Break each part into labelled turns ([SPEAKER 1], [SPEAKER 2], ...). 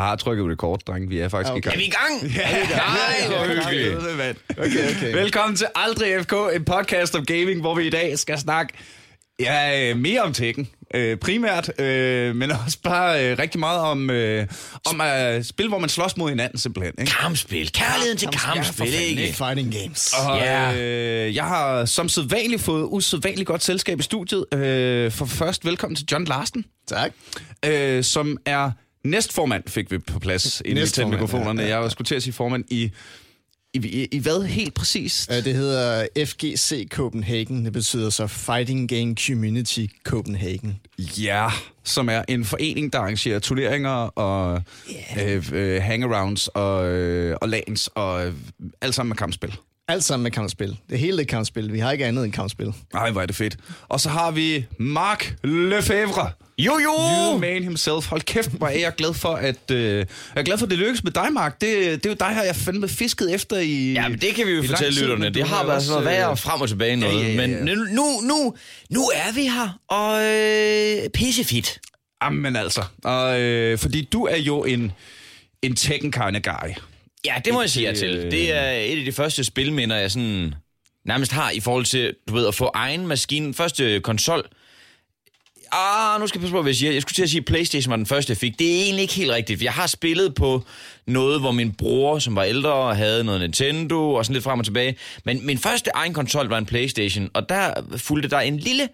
[SPEAKER 1] jeg, har trykket rekord, dreng. Vi er faktisk
[SPEAKER 2] Okay.
[SPEAKER 1] i gang.
[SPEAKER 3] Er vi i gang?
[SPEAKER 1] Ja,
[SPEAKER 3] Nej, hvor hyggeligt.
[SPEAKER 2] Okay, okay.
[SPEAKER 1] Velkommen til Aldrig FK, en podcast om gaming, hvor vi i dag skal snakke ja, øh, mere om Tekken. Øh, primært, øh, men også bare øh, rigtig meget om, øh, om øh, spil, hvor man slås mod hinanden simpelthen. Ikke?
[SPEAKER 3] Kampspil. Kærligheden til kampspil, ikke?
[SPEAKER 2] Fighting games.
[SPEAKER 1] Og
[SPEAKER 3] Ja.
[SPEAKER 1] øh, jeg har som sædvanligt fået usædvanligt godt selskab i studiet. Øh, for først velkommen til John Larsen,
[SPEAKER 2] Tak.
[SPEAKER 1] øh, som er næstformand, fik vi på plads inden vi tændte mikrofonerne.
[SPEAKER 2] ja, ja,
[SPEAKER 1] Jeg skulle til at sige formand i, i, i, i hvad helt præcist?
[SPEAKER 2] Det hedder FGC Copenhagen. Det betyder så Fighting Game Community Copenhagen.
[SPEAKER 1] Ja, som er en forening, der arrangerer turneringer og yeah. øh, øh, hangarounds og, øh, og lands og øh, alt sammen med kampspil.
[SPEAKER 2] Alt sammen med kampspil. Det hele er kampspil. Vi har ikke andet end kampspil.
[SPEAKER 1] Ej, hvor er det fedt. Og så har vi Mark Lefebvre.
[SPEAKER 3] Jo, jo!
[SPEAKER 1] You man himself. Hold kæft, hvor er jeg glad for, at øh, jeg er glad for, at det lykkes med dig, Mark. Det, det er jo dig her, jeg fandme fisket efter i
[SPEAKER 3] Ja, men det kan vi jo fortælle
[SPEAKER 1] tid,
[SPEAKER 3] lytterne. Det har været sådan noget
[SPEAKER 1] øh,
[SPEAKER 3] værre frem og tilbage noget.
[SPEAKER 1] ja, ja, ja.
[SPEAKER 3] Men nu, nu, nu er vi her, og øh, pissefit.
[SPEAKER 1] Jamen altså. Og, øh, fordi du er jo en, en Tekken kind of guy.
[SPEAKER 3] Ja, det må jeg sige
[SPEAKER 1] Ikke,
[SPEAKER 3] til.
[SPEAKER 1] øh,
[SPEAKER 3] Det er et af de første spilminder, jeg sådan nærmest har i forhold til, du ved, at få egen maskine. Første konsol. Ah, nu skal jeg passe på, hvad jeg siger. Jeg skulle til at sige, at Playstation var den første, jeg fik. Det er egentlig ikke helt rigtigt, for jeg har spillet på noget, hvor min bror, som var ældre, havde noget Nintendo og sådan lidt frem og tilbage. Men min første egen konsol var en Playstation, og der fulgte der en lille,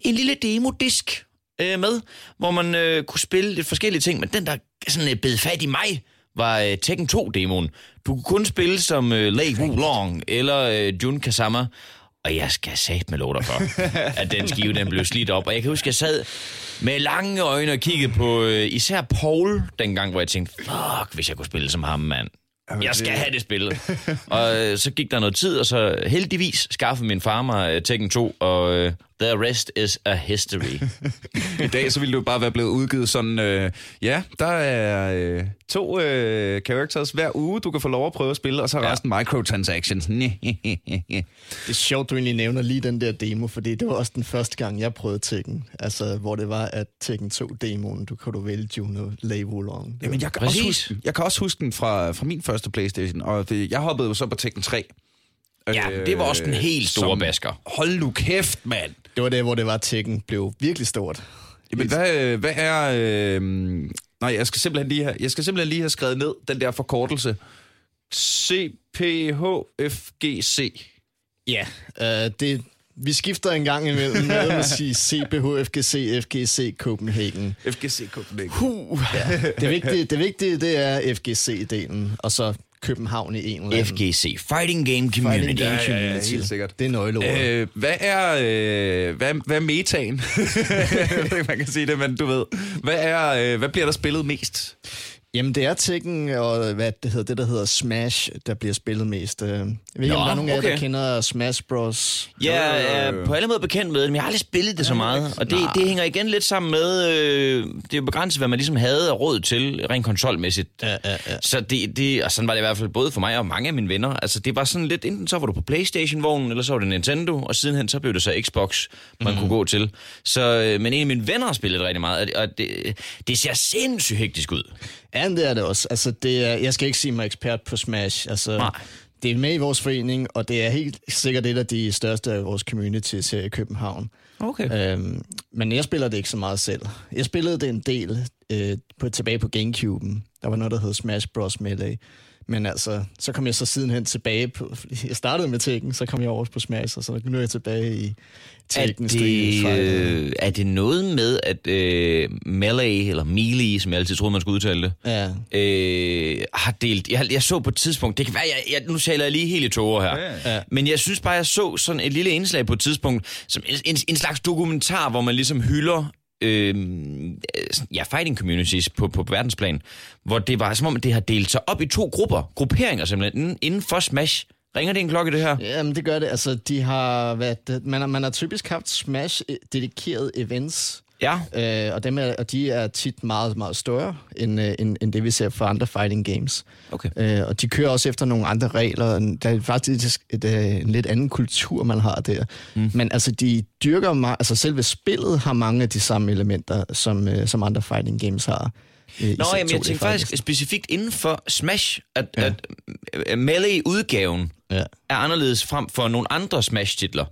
[SPEAKER 3] en lille demodisk øh, med, hvor man øh, kunne spille lidt forskellige ting, men den, der sådan øh, bed fat i mig, var øh, Tekken 2-demoen. Du kunne kun spille som øh, Lei Wulong eller øh, Jun Kazama, og jeg skal sat med lov for, at den skive den blev slidt op. Og jeg kan huske, jeg sad med lange øjne og kiggede på øh, især Paul dengang, hvor jeg tænkte, fuck, hvis jeg kunne spille som ham, mand. Jeg skal have det spil. og øh, så gik der noget tid, og så heldigvis skaffede min far mig øh, Tekken 2, og øh, the rest is a history.
[SPEAKER 1] I dag så ville jo bare være blevet udgivet sådan, øh, ja, der er øh, to øh, characters hver uge, du kan få lov at prøve at spille, og så er
[SPEAKER 3] Ja.
[SPEAKER 1] resten microtransactions.
[SPEAKER 2] Det er sjovt, du egentlig nævner lige den der demo, fordi det var også den første gang, jeg prøvede Tekken. Altså, hvor det var, at Tekken 2-demoen, du kunne du vælge Juno var-
[SPEAKER 1] Jamen, jeg kan, også huske, jeg kan også huske den fra, fra min første Playstation, og det, jeg hoppede jo så på Tekken 3.
[SPEAKER 3] Ja, det var også den helt store
[SPEAKER 1] som-
[SPEAKER 3] basker.
[SPEAKER 1] Hold nu kæft, mand!
[SPEAKER 2] Det var der, hvor det var, Tekken blev virkelig stort.
[SPEAKER 1] Jamen, hvad, hvad er... Øh, nej, jeg skal, simpelthen lige have, jeg skal simpelthen lige have skrevet ned den der forkortelse. CPHFGC.
[SPEAKER 2] Ja, øh, det, vi skifter en gang imellem med at sige CBH, FGC, FGC, Copenhagen.
[SPEAKER 1] FGC Copenhagen.
[SPEAKER 2] Uh, ja. det, vigtige, det vigtige, det er FGC-delen, og så København i en eller anden.
[SPEAKER 3] FGC, Fighting Game Community.
[SPEAKER 2] Game
[SPEAKER 1] Ja, ja, ja,
[SPEAKER 2] Community.
[SPEAKER 1] helt sikkert.
[SPEAKER 2] Det er nøgleordet.
[SPEAKER 1] Øh, hvad er øh, hvad, hvad er metaen? jeg ved ikke, man kan sige det, men du ved. Hvad, er, øh, hvad bliver der spillet mest?
[SPEAKER 2] Jamen, det er Tekken og hvad det hedder, det, der hedder Smash, der bliver spillet mest. Øh, Jeg ved ikke, om der er nogen af jer, der
[SPEAKER 3] okay.
[SPEAKER 2] kender Smash Bros.
[SPEAKER 3] Jeg er på alle måder bekendt med det, men jeg har aldrig spillet det så meget. Og det, det hænger igen lidt sammen med, øh, det er jo begrænset, hvad man ligesom havde råd til, rent kontrolmæssigt.
[SPEAKER 2] Ja, ja, ja.
[SPEAKER 3] Så det, det, og sådan var det i hvert fald både for mig og mange af mine venner. Altså det var sådan lidt, enten så var du på Playstation-vognen, eller så var det Nintendo, og sidenhen så blev det så Xbox, man mm. kunne gå til. Så, øh, men en af mine venner har spillet det rigtig meget, og det, og det, det ser sindssygt hektisk ud.
[SPEAKER 2] Ja, det er det også. Altså, det er, jeg skal ikke sige mig ekspert på Smash. Altså,
[SPEAKER 3] Nej.
[SPEAKER 2] Det er med i vores forening, og det er helt sikkert et af de største af vores communities her i København.
[SPEAKER 3] Okay.
[SPEAKER 2] Øhm, men jeg spiller det ikke så meget selv. Jeg spillede det en del øh, på, tilbage på Gamecube'en. Der var noget, der hed Smash Bros. Melee. Men altså, så kom jeg så sidenhen tilbage på... Jeg startede med Tekken, så kom jeg over på Smash, og så nu er jeg tilbage i
[SPEAKER 3] Er
[SPEAKER 2] Tekken Street
[SPEAKER 3] det, øh, er det noget med, at øh, Melee, eller Melee, som jeg altid troede, man skulle udtale det,
[SPEAKER 2] Ja.
[SPEAKER 3] øh, har delt... Jeg, jeg så på et tidspunkt... Det kan være, jeg, jeg, nu taler jeg lige helt i tårer her.
[SPEAKER 2] Ja.
[SPEAKER 3] Men jeg synes bare, jeg så sådan et lille indslag på et tidspunkt, som en, en, en slags dokumentar, hvor man ligesom hylder øh, ja, fighting communities på, på verdensplan, hvor det var som om, det har delt sig op i to grupper, grupperinger simpelthen, inden, for Smash. Ringer det en klokke, det her?
[SPEAKER 2] Jamen, det gør det. Altså, de har været, man, har, man har typisk haft Smash-dedikerede events.
[SPEAKER 3] Ja.
[SPEAKER 2] Øh, og, dem er, og de er tit meget, meget større, end, øh, end, end det vi ser for andre fighting games.
[SPEAKER 3] Okay.
[SPEAKER 2] Øh, og de kører også efter nogle andre regler. Der er faktisk et, øh, en lidt anden kultur, man har der. Mm. Men altså, de dyrker meget, altså selve spillet har mange af de samme elementer, som, øh, som andre fighting games har. Øh,
[SPEAKER 3] Nå, jamen, jeg
[SPEAKER 2] 2D
[SPEAKER 3] tænkte faktisk specifikt inden for Smash, at, ja. at uh, Melee-udgaven
[SPEAKER 2] Ja.
[SPEAKER 3] er anderledes frem for nogle andre Smash-titler.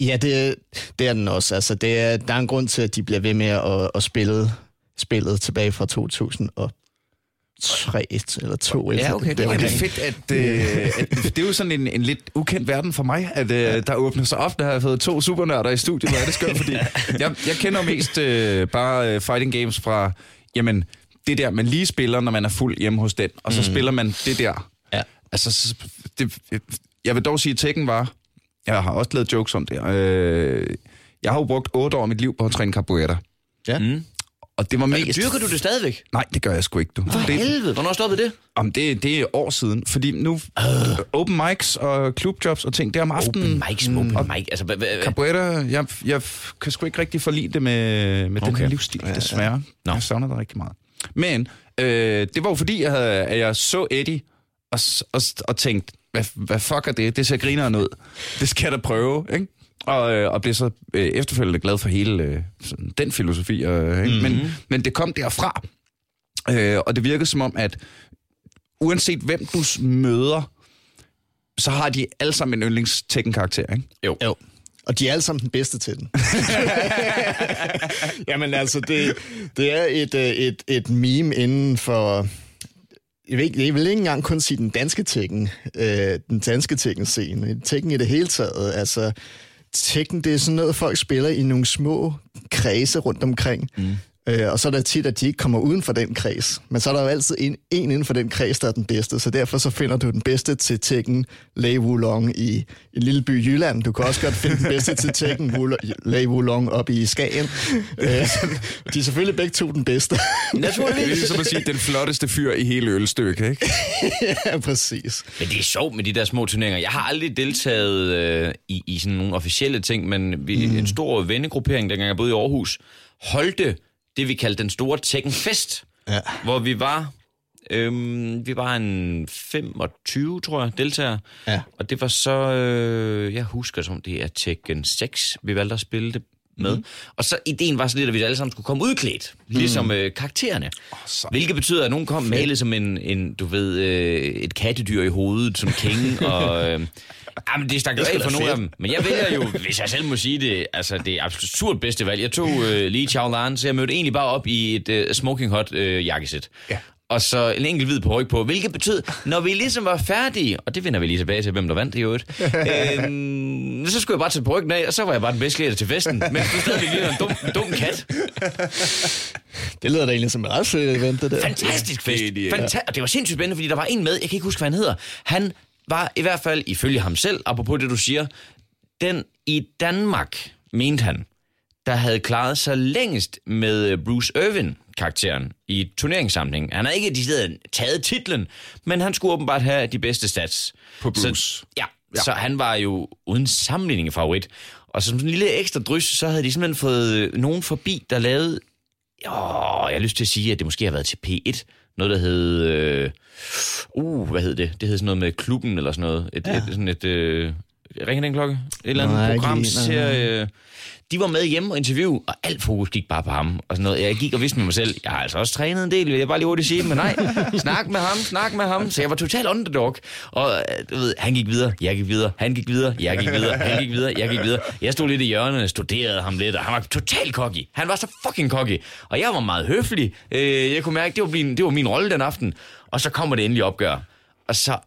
[SPEAKER 2] Ja, det, det er den også. Altså, det er, der er en grund til, at de bliver ved med at, at spille spillet tilbage fra 2003 eller 2.
[SPEAKER 3] Ja, okay, det er
[SPEAKER 1] det er fedt, at, øh, at det er jo sådan en, en lidt ukendt verden for mig, at øh, der åbner sig op, der har jeg fået to supernørder i studiet. Hvor er det skørt, fordi jeg, jeg kender mest øh, bare øh, fighting games fra, jamen, det der, man lige spiller, når man er fuld hjemme hos den, og så mm. spiller man det der.
[SPEAKER 2] Ja.
[SPEAKER 1] Altså, så- det, jeg vil dog sige, at Tekken var, jeg har også lavet jokes om det, øh, jeg har jo brugt otte år af mit liv på at træne capoeira.
[SPEAKER 2] Ja.
[SPEAKER 3] Mm.
[SPEAKER 1] Og det var mest...
[SPEAKER 3] Dyrker du det stadigvæk?
[SPEAKER 1] Nej, det gør jeg sgu ikke, du.
[SPEAKER 3] For
[SPEAKER 1] det,
[SPEAKER 3] helvede, hvornår stoppede det?
[SPEAKER 1] om det, det er år siden, fordi nu øh. open mics og clubjobs og ting, det er om aftenen.
[SPEAKER 3] Open mics, open mic. Altså,
[SPEAKER 1] Capoeira, jeg, jeg kan sgu ikke rigtig forlige det med, med okay. den her livsstil, desværre.
[SPEAKER 3] Nå.
[SPEAKER 1] Jeg savner det rigtig meget. Men øh, det var jo fordi, jeg havde, at jeg så Eddie og, og, og tænkte, hvad, hvad fuck er det? Det ser grineren ud. Det skal jeg da prøve, ikke? Og, øh, og blev så øh, efterfølgende glad for hele øh, sådan, den filosofi. Øh, ikke?
[SPEAKER 3] Mhm.
[SPEAKER 1] Men, men det kom derfra. Øh, og det virkede som om, at uanset hvem du møder, så har de alle sammen en yndlings karakter ikke?
[SPEAKER 3] Jo.
[SPEAKER 2] Jo. Og de er alle sammen den bedste til den. Jamen altså, det, det er et, øh, et, et meme inden for... Jeg vil, ikke, jeg vil ikke engang kun sige den danske Tekken, øh, den danske Tekken-scene. Tekken i det hele taget. Altså, Tekken, det er sådan noget, folk spiller i nogle små kredse rundt omkring. Mm. Øh, og så er der tit, at de ikke kommer uden for den kreds. Men så er der jo altid en, en inden for den kreds, der er den bedste. Så derfor så finder du den bedste til Tekken Lei Wulong i en lille by Jylland. Du kan også godt finde den bedste til Tekken Lei Wulong op i Skagen. Øh, de er selvfølgelig begge to den bedste.
[SPEAKER 1] Det er
[SPEAKER 3] Naturligvis.
[SPEAKER 1] ligesom at sige, den flotteste fyr i hele ølstykket, ikke?
[SPEAKER 2] ja, præcis.
[SPEAKER 3] Men det er sjovt med de der små turneringer. Jeg har aldrig deltaget øh, i, i sådan nogle officielle ting, men vi, mm. en stor vennegruppering, dengang jeg boede i Aarhus, holdte det, vi kaldte den store Tekken Fest,
[SPEAKER 2] Ja.
[SPEAKER 3] hvor vi var... Øhm, vi var en 25, tror jeg, deltagere.
[SPEAKER 2] Ja.
[SPEAKER 3] Og det var så... Øh, jeg husker, som det er Tekken 6, vi valgte at spille det med. Mm. Og så ideen var så lidt, at vi alle sammen skulle komme udklædt, ligesom øh, karaktererne.
[SPEAKER 1] sejt.
[SPEAKER 3] Hvilket betyder, at nogen kom malet som en, en du ved, øh, et kattedyr i hovedet, som king, og... Øh, Jamen, det stak jo af for nogle af dem. Men jeg vælger jo, hvis jeg selv må sige det, altså det er absolut bedste valg. Jeg tog øh, lige Chao Lan, så jeg mødte egentlig bare op i et øh, smoking hot øh, jakkesæt.
[SPEAKER 1] Ja.
[SPEAKER 3] Og så en enkelt hvid på på, hvilket betød, når vi ligesom var færdige, og det vender vi lige tilbage til, hvem der vandt i øvrigt, øhm, så skulle jeg bare tage på af, og så var jeg bare den klædte til festen, men du stadigvæk lige en dum, en dum kat.
[SPEAKER 2] Det lyder da egentlig som et ret fedt event, det der.
[SPEAKER 3] Fantastisk fest. Fanta- og det var sindssygt spændende, fordi der var en med, jeg kan ikke huske, hvad han hedder. Han var i hvert fald, ifølge ham selv, apropos det, du siger, den i Danmark, mente han, der havde klaret sig længst med øh, Bruce Irvin-karakteren i turneringssamlingen. Han har ikke decideret taget titlen, men han skulle åbenbart have de bedste stats.
[SPEAKER 1] På Bruce.
[SPEAKER 3] Så, ja, ja, så han var jo uden sammenligning en favorit. Og som sådan en lille ekstra drys, så havde de simpelthen fået øh, nogen forbi, der lavede Åh, jeg har lyst til at sige, at det måske har været til P1. Noget, der hed... Øh, uh, hvad hed det? Det hed sådan noget med klubben eller sådan noget. Et, ja. et, sådan et... Øh, ringer den klokke? Et eller andet
[SPEAKER 2] Nej,
[SPEAKER 3] program, serie... De var med hjemme og interview, og alt fokus gik bare på ham. Og sådan noget. Jeg gik og vidste med mig selv, jeg har altså også trænet en del, vil jeg bare lige hurtigt sige, men nej, snak med ham, snak med ham. Så jeg var total underdog. Og øh, du ved, han gik videre, jeg gik videre, han gik videre, jeg gik videre, han gik videre, jeg gik videre. Jeg stod lidt i hjørnet, studerede ham lidt, og han var total cocky. Han var så fucking cocky. Og jeg var meget høflig. Øh, jeg kunne mærke, det var, min, det var min rolle den aften. Og så kommer det endelig opgør. Og så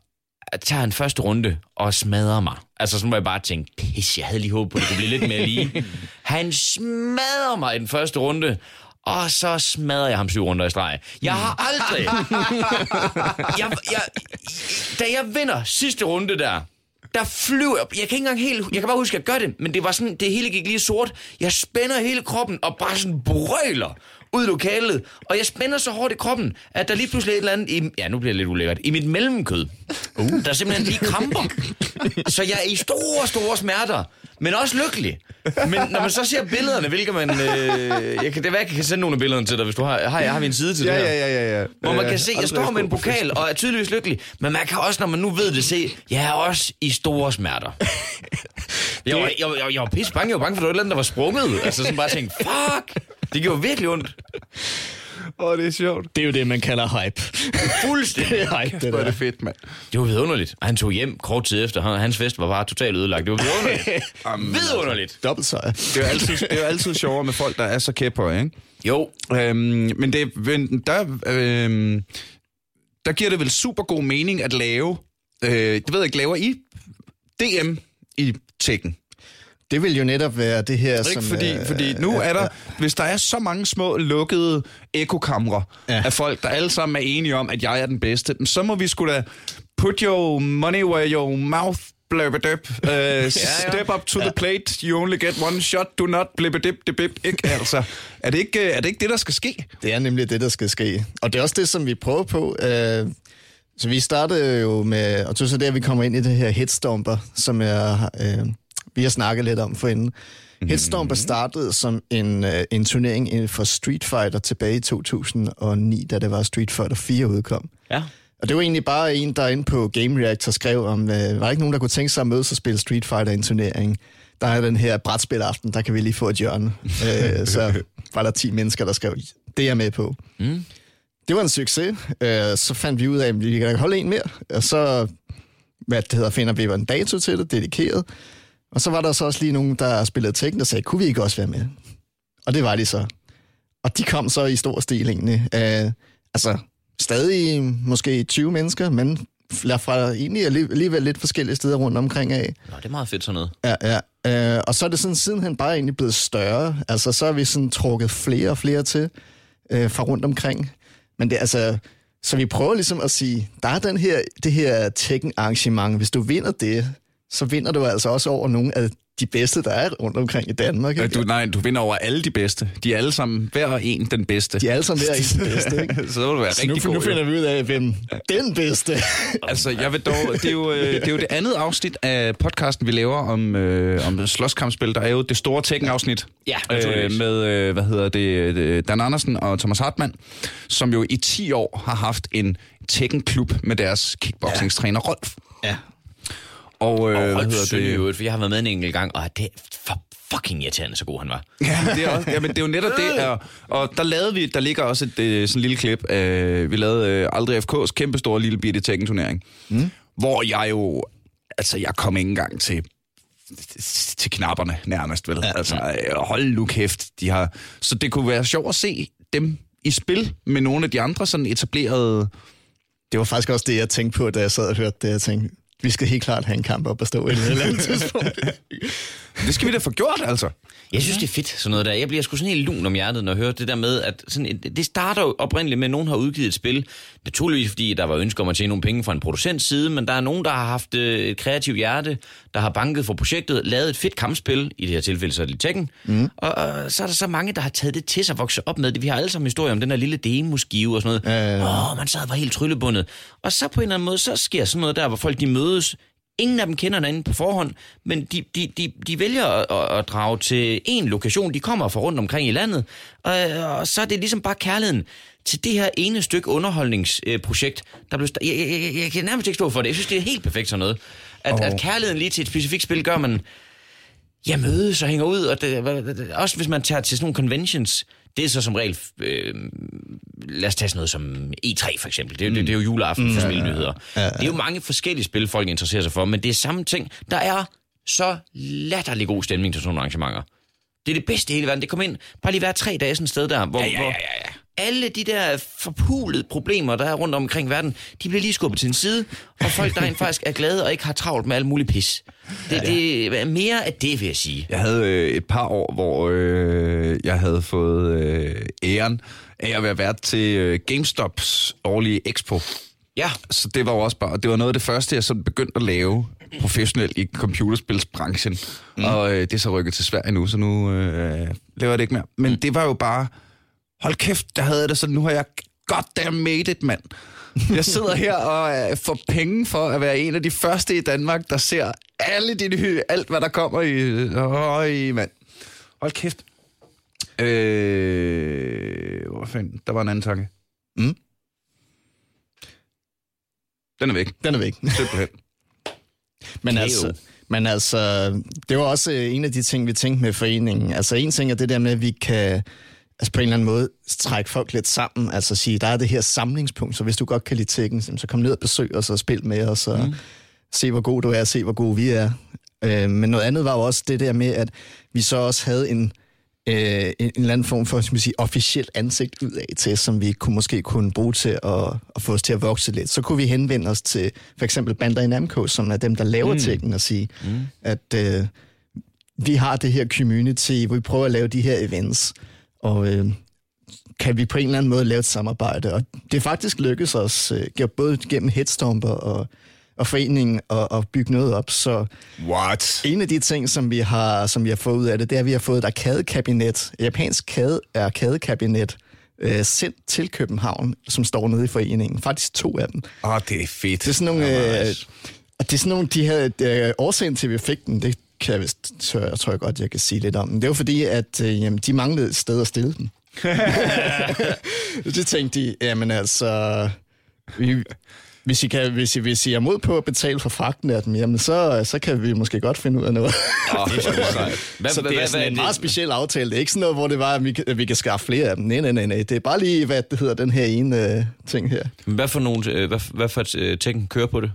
[SPEAKER 3] tager han første runde og smadrer mig. Altså, så må jeg bare tænke, pis, jeg havde lige håbet på, at det kunne blive lidt mere lige. Han smadrer mig i den første runde, og så smadrer jeg ham syv runder i streg. Jeg har aldrig... jeg, jeg, da jeg vinder sidste runde der, der flyver jeg. Jeg kan ikke engang helt... Jeg kan bare huske, at jeg gør det, men det var sådan... Det hele gik lige sort. Jeg spænder hele kroppen og bare sådan brøler ud i lokalet, og jeg spænder så hårdt i kroppen, at der lige pludselig er et eller andet, i, ja nu bliver det lidt ulækkert, i mit mellemkød, uh. der simpelthen lige kramper. Så jeg er i store, store smerter, men også lykkelig. Men når man så ser billederne, hvilket man... Øh, jeg kan, det er, jeg kan sende nogle af billederne til dig, hvis du har... Har, jeg har vi en side til
[SPEAKER 1] Ja,
[SPEAKER 3] det her?
[SPEAKER 1] ja, ja, ja, ja.
[SPEAKER 3] Hvor man kan se, jeg står med en pokal og er tydeligvis lykkelig, men man kan også, når man nu ved det, se, jeg er også i store smerter. Jeg var, jeg, jeg, jeg var pisse bange, jeg var bange for, at der var et eller andet, der var sprunget. Altså sådan bare tænkte, fuck, det gjorde virkelig ondt.
[SPEAKER 1] Åh, oh, det er sjovt.
[SPEAKER 2] Det er jo det, man kalder hype.
[SPEAKER 3] Fuldstændig.
[SPEAKER 2] det er hype, det
[SPEAKER 1] Hvor er
[SPEAKER 2] der.
[SPEAKER 1] det fedt, mand.
[SPEAKER 3] Det var vidunderligt. Og han tog hjem kort tid efter. Han- Hans fest var bare totalt ødelagt. Det var vidunderligt. vidunderligt.
[SPEAKER 2] Dobbelt sejr.
[SPEAKER 1] Det er jo altid, det er jo altid sjovere med folk, der er så kæphøje, ikke?
[SPEAKER 3] Jo,
[SPEAKER 1] Øhm, men det, men der, øhm, der giver det vel super god mening at lave, øh, det ved jeg ikke, laver I DM i Tekken?
[SPEAKER 2] Det vil jo netop være det her,
[SPEAKER 1] Ikke?
[SPEAKER 2] som...
[SPEAKER 1] Fordi,
[SPEAKER 2] øh,
[SPEAKER 1] fordi nu er der, hvis der er så mange små lukkede ekokamre ja.
[SPEAKER 2] Ja.
[SPEAKER 1] af folk, der alle sammen er enige om, at jeg er den bedste, så må vi sgu da put your money where your mouth blibbedup. Uh, ja, Step up to ja. the plate. You only get one shot. Do not blibbedip, dip, ikke? Altså, er det ikke, er det ikke det, der skal ske?
[SPEAKER 2] Det er nemlig det, der skal ske. Og det er også det, som vi prøver på. Øh, så vi startede jo med, og det er så der, vi kommer ind i det her Hitstomper, som er, øh, vi har snakket lidt om forinden.
[SPEAKER 1] Mhm.
[SPEAKER 2] Hitstomper startede som en, øh, en turnering for Street Fighter tilbage i 2009, da det var Street Fighter 4 udkom.
[SPEAKER 3] ja.
[SPEAKER 2] Og det var egentlig bare en, der inde på Game Reactor skrev om, øh, var der ikke nogen, der kunne tænke sig at mødes og spille Street Fighter i en turnering? Der er den her brætspilaften, der kan vi lige få et hjørne. øh, så var der 10 mennesker, der skrev, det er jeg med på.
[SPEAKER 3] Mm.
[SPEAKER 2] Det var en succes. Øh, så fandt vi ud af, at vi kan holde en mere. Og så hvad det hedder, finder vi en dato til det, dedikeret. Og så var der så også lige nogen, der spillede Tekken, der sagde, kunne vi ikke også være med? Og det var de så. Og de kom så i stor stil egentlig. Øh, altså, stadig måske 20 mennesker, men fra- egentlig alli- alligevel lidt forskellige steder rundt omkring af.
[SPEAKER 3] Nå, det er meget fedt sådan noget.
[SPEAKER 2] Ja, ja. Øh, og så er det sådan sidenhen bare egentlig blevet større. Altså, så har vi sådan trukket flere og flere til øh, fra rundt omkring. Men det altså... Så vi prøver ligesom at sige, der er den her, det her Tekken-arrangement. Hvis du vinder det, så vinder du altså også over nogle af de bedste, der er rundt omkring i Danmark.
[SPEAKER 1] Øh,
[SPEAKER 2] Ikke?
[SPEAKER 1] Du, nej, du vinder over alle de bedste. De er alle sammen, hver en den bedste.
[SPEAKER 2] De er alle sammen ved at den bedste. Ikke?
[SPEAKER 1] så vil du være
[SPEAKER 2] Så nu,
[SPEAKER 1] rigtig god.
[SPEAKER 2] nu
[SPEAKER 1] jo.
[SPEAKER 2] finder vi ud af, hvem den bedste.
[SPEAKER 1] Altså, jeg vil dog, det, er jo, øh, det er jo det andet afsnit af podcasten, vi laver om, øh, om slåskampspil. Der er jo det store Tekken-afsnit.
[SPEAKER 3] Ja,
[SPEAKER 1] øh. Med, øh, hvad hedder det, øh, Dan Andersen og Thomas Hartmann, som jo i 10 år har haft en Tekken-klub med deres kickboxingstræner Rolf.
[SPEAKER 2] ja.
[SPEAKER 1] Og, øh,
[SPEAKER 3] Og
[SPEAKER 1] hvad hedder det?
[SPEAKER 3] øvrigt, for jeg har været med en enkelt gang, og det er for fucking irriterende, så god han var.
[SPEAKER 1] Ja, det er, også, jamen, det er jo netop det. Og, og der lavede vi, der ligger også et øh, sådan lille klip. Øh, vi lavede øh, Aldrig FK's kæmpe store lille bitte Tekken-turnering. Mm. Hvor jeg jo, altså jeg kom ikke engang til til knapperne nærmest, vel? Ja, altså, øh, hold nu kæft. De har... Så det kunne være sjovt at se dem i spil med nogle af de andre sådan etablerede...
[SPEAKER 2] Det var faktisk også det, jeg tænkte på, da jeg sad og hørte det. Jeg tænkte, vi skal helt klart have en kamp op at stå i et eller andet tidspunkt.
[SPEAKER 1] Det skal vi da få gjort, altså.
[SPEAKER 3] Jeg synes, det er fedt, sådan noget der. Jeg bliver sgu sådan helt lun om hjertet, når jeg hører det der med, at sådan, et- det starter jo oprindeligt med, at nogen har udgivet et spil. Naturligvis, fordi der var ønske om at tjene nogle penge fra en producents side, men der er nogen, der har haft øh, et kreativt hjerte, der har banket for projektet, lavet et fedt kampspil, i det her tilfælde så er det Tekken, mm. og, og, så er der så mange, der har taget det til sig, vokset op med det. Vi har alle sammen historie om den der lille demoskive og sådan noget. Åh,
[SPEAKER 2] Ja, ja, ja.
[SPEAKER 3] oh, man sad og var helt tryllebundet. Og så på en eller anden måde, så sker sådan noget der, hvor folk de mødes, Ingen af dem kender hinanden på forhånd, men de, de, de, de vælger at, at, drage til en lokation. De kommer fra rundt omkring i landet, og, og så er det ligesom bare kærligheden til det her ene stykke underholdningsprojekt, der blev... Jeg, jeg, jeg, kan nærmest ikke stå for det. Jeg synes, det er helt perfekt sådan noget. At,
[SPEAKER 1] Og-
[SPEAKER 3] at kærligheden lige til et specifikt spil gør, man ja, mødes og hænger ud. Og det, også hvis man tager til sådan nogle conventions, det er så som regel... Øh, lad os tage sådan noget som E3 for eksempel. Det, er jo- det, det er jo juleaften for spilnyheder. Det er jo mange forskellige spil, folk interesserer sig for, men det er samme ting. Der er så latterlig god stemning til sådan nogle arrangementer. Det er det bedste i hele verden. Det kommer ind bare lige hver tre dage sådan et sted der, hvor,
[SPEAKER 1] Ja, ja, ja, ja, ja.
[SPEAKER 3] Alle de der forpulede problemer, der er rundt omkring verden, de bliver lige skubbet til en side, og folk, der rent faktisk er glade og ikke har travlt med alt muligt pis. Det, det er mere af det, vil jeg sige.
[SPEAKER 1] Jeg havde øh, et par år, hvor øh, jeg havde fået øh, æren af at være vært til øh, GameStops årlige expo.
[SPEAKER 3] Ja,
[SPEAKER 1] Så det var jo også bare, det var noget af det første, jeg sådan begyndte at lave professionelt i computerspilsbranchen. Mm. Og øh, det er så rykket til Sverige nu, så nu øh, laver jeg det ikke mere. Men mm. det var jo bare, hold kæft, der havde jeg det sådan, nu har jeg goddamn made it, mand. Jeg sidder her og øh, får penge for at være en af de første i Danmark, der ser alle de nye, alt hvad der kommer i... Øj, mand. Hold kæft. Øh, hvor fanden? Der var en anden tanke.
[SPEAKER 2] Mm.
[SPEAKER 1] Den er væk.
[SPEAKER 2] Den er væk.
[SPEAKER 1] Simpelthen.
[SPEAKER 2] Men
[SPEAKER 3] Kæo.
[SPEAKER 2] altså, men altså, det var også øh, en af de ting, vi tænkte med foreningen. Altså en ting er det der med, at vi kan altså på en eller anden måde trække folk lidt sammen. Altså sige, der er det her samlingspunkt, så hvis du godt kan lide Tekken, så kom ned og besøg os og spil med os og mm. se, hvor god du er, se, hvor god vi er. Øh, men noget andet var jo også det der med, at vi så også havde en, øh, en, en eller anden form for skal man sige, officielt ansigt ud af til, som vi kunne måske kunne bruge til at, at få os til at vokse lidt. Så kunne vi henvende os til for eksempel Bandai Namco, som er dem, der laver mm. Tekken, og sige, mm. at øh, vi har det her community, hvor vi prøver at lave de her events, og øh, kan vi på en eller anden måde lave et samarbejde. Og det er faktisk lykkedes os, øh, både gennem Headstomper og, og foreningen, at, at bygge noget op. Så
[SPEAKER 1] What?
[SPEAKER 2] en af de ting, som vi har, som vi har fået ud af det, det er, at vi har fået et arkadekabinet, et japansk kade, arkadekabinet, øh, sendt til København, som står nede i foreningen. Faktisk to af dem.
[SPEAKER 1] Åh, oh, det er fedt.
[SPEAKER 2] Det er sådan nogle, øh, og det er sådan nogle, de her øh, årsagen til, at vi fik den, det kan jeg vist, så jeg tror jeg godt, jeg kan sige lidt om. Men det var fordi, at øh, jamen, de manglede et sted at stille dem. det tænkte de, jamen altså, vi, hvis, I kan, hvis, I, hvis I er mod på at betale for fragten af dem, jamen så, så kan vi måske godt finde ud af noget.
[SPEAKER 3] Oh, det er. Hvad,
[SPEAKER 2] så det er
[SPEAKER 3] hvad,
[SPEAKER 2] sådan en meget speciel aftale. Det er ikke sådan noget, hvor det var, at vi, kan- at vi kan skaffe flere af dem. Nej, nej, nej, nej. Det er bare lige, hvad det hedder, den her ene øh, ting her.
[SPEAKER 3] hvad for nogle, øh, hvad, hvad for et øh, Tekken kører på det?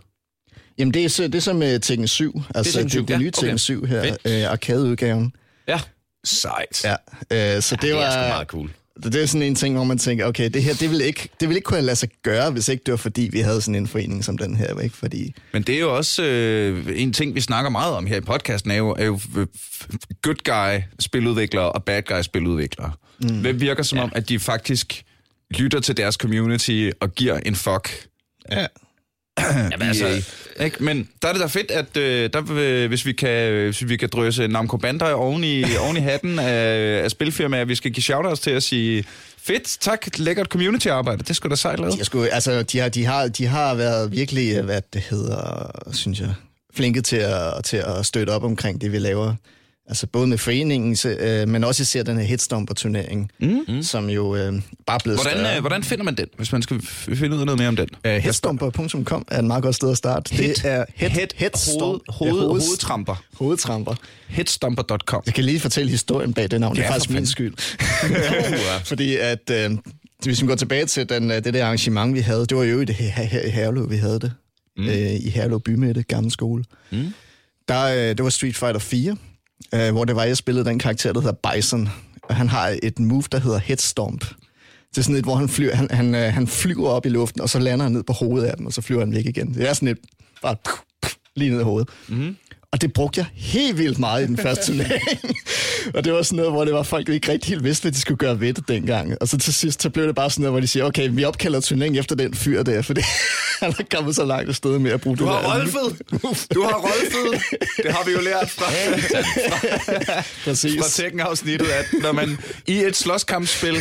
[SPEAKER 2] Jamen, det er, så- det er som med Tekken 7. Altså, det,
[SPEAKER 3] 7,
[SPEAKER 2] det, det
[SPEAKER 3] ja,
[SPEAKER 2] nye
[SPEAKER 3] okay.
[SPEAKER 2] Tekken 7 her,
[SPEAKER 3] Fedt.
[SPEAKER 2] øh, arkadeudgaven.
[SPEAKER 3] Ja,
[SPEAKER 1] Sejt.
[SPEAKER 2] Ja, øh, så det,
[SPEAKER 3] det
[SPEAKER 2] var...
[SPEAKER 3] er sgu meget cool.
[SPEAKER 2] Det er sådan en ting, hvor man tænker, okay, det her, det vil ikke, det vil ikke kunne lade sig gøre, hvis ikke det var fordi, vi havde sådan en forening som den her, ikke? Fordi,
[SPEAKER 1] Men det er jo også øh, en ting, vi snakker meget om her i podcasten, er jo, er jo good guy spiludviklere og bad guy spiludviklere. Mm. Hvem virker som ja. om, at de faktisk lytter til deres community og giver en fuck
[SPEAKER 2] ja.
[SPEAKER 3] Jamen, altså,
[SPEAKER 1] EA. Ikke? Men der er det da fedt, at øh, der, øh, hvis, vi kan, hvis vi kan drøse Namco Bandai oven i, oven i hatten af, af spilfirmaer, vi skal give shoutouts til at sige, fedt, tak, lækkert community-arbejde, det skulle da sejt lavet.
[SPEAKER 2] De sgu, altså, de har, de, har, de har været virkelig, øh, hvad det hedder, synes jeg, flinke til at, til at støtte op omkring det, vi laver. Altså både med foreningen, øh, men også især den her Hitstomper-turnering, mm. som jo øh, bare er blevet
[SPEAKER 1] Hvordan,
[SPEAKER 2] større.
[SPEAKER 1] øh, hvordan finder man den, hvis man skal finde ud af noget mere om den?
[SPEAKER 2] Uh, Headstomper.com er et meget godt sted at starte.
[SPEAKER 1] Head-
[SPEAKER 2] det er head,
[SPEAKER 1] head-
[SPEAKER 2] headstomp-
[SPEAKER 1] hoved- hoved-
[SPEAKER 2] ja, hoveds-
[SPEAKER 1] hovedtramper.
[SPEAKER 2] Hovedtramper.
[SPEAKER 1] Hitstomper.com.
[SPEAKER 2] Jeg kan lige fortælle historien bag det navn. Det er
[SPEAKER 1] Ja,
[SPEAKER 2] faktisk
[SPEAKER 1] for
[SPEAKER 2] min skyld. Fordi at, øh, hvis vi går tilbage til den, øh, det der arrangement, vi havde, det var jo i det her, her i Herlev, vi havde det. Mm. Øh, I Herlev Bymidte, gamle skole. Mm. Der, øh, det var Street Fighter 4, øh, hvor det var, jeg spillede den karakter, der hedder Bison. Og han har et move, der hedder Headstomp. Det er sådan et, hvor han flyver, han, han, øh, han flyver op i luften, og så lander han ned på hovedet af dem, og så flyver han væk igen. Det er sådan et, bare puh, puh, lige ned i hovedet. Mm. Og det brugte jeg helt vildt meget i den første turnering. og det var sådan noget, hvor det var folk, ikke rigtig helt vidste, hvad de skulle gøre ved det dengang. Og så til sidst, så blev det bare sådan noget, hvor de siger, okay, vi opkalder turneringen efter den fyr der, fordi han er kommet så langt afsted med at bruge
[SPEAKER 1] Du
[SPEAKER 2] det
[SPEAKER 1] har rolfet! Du har rolfet! Det har vi jo lært fra,
[SPEAKER 2] Præcis.
[SPEAKER 1] fra Tekken-afsnittet, at når man i et slåskampspil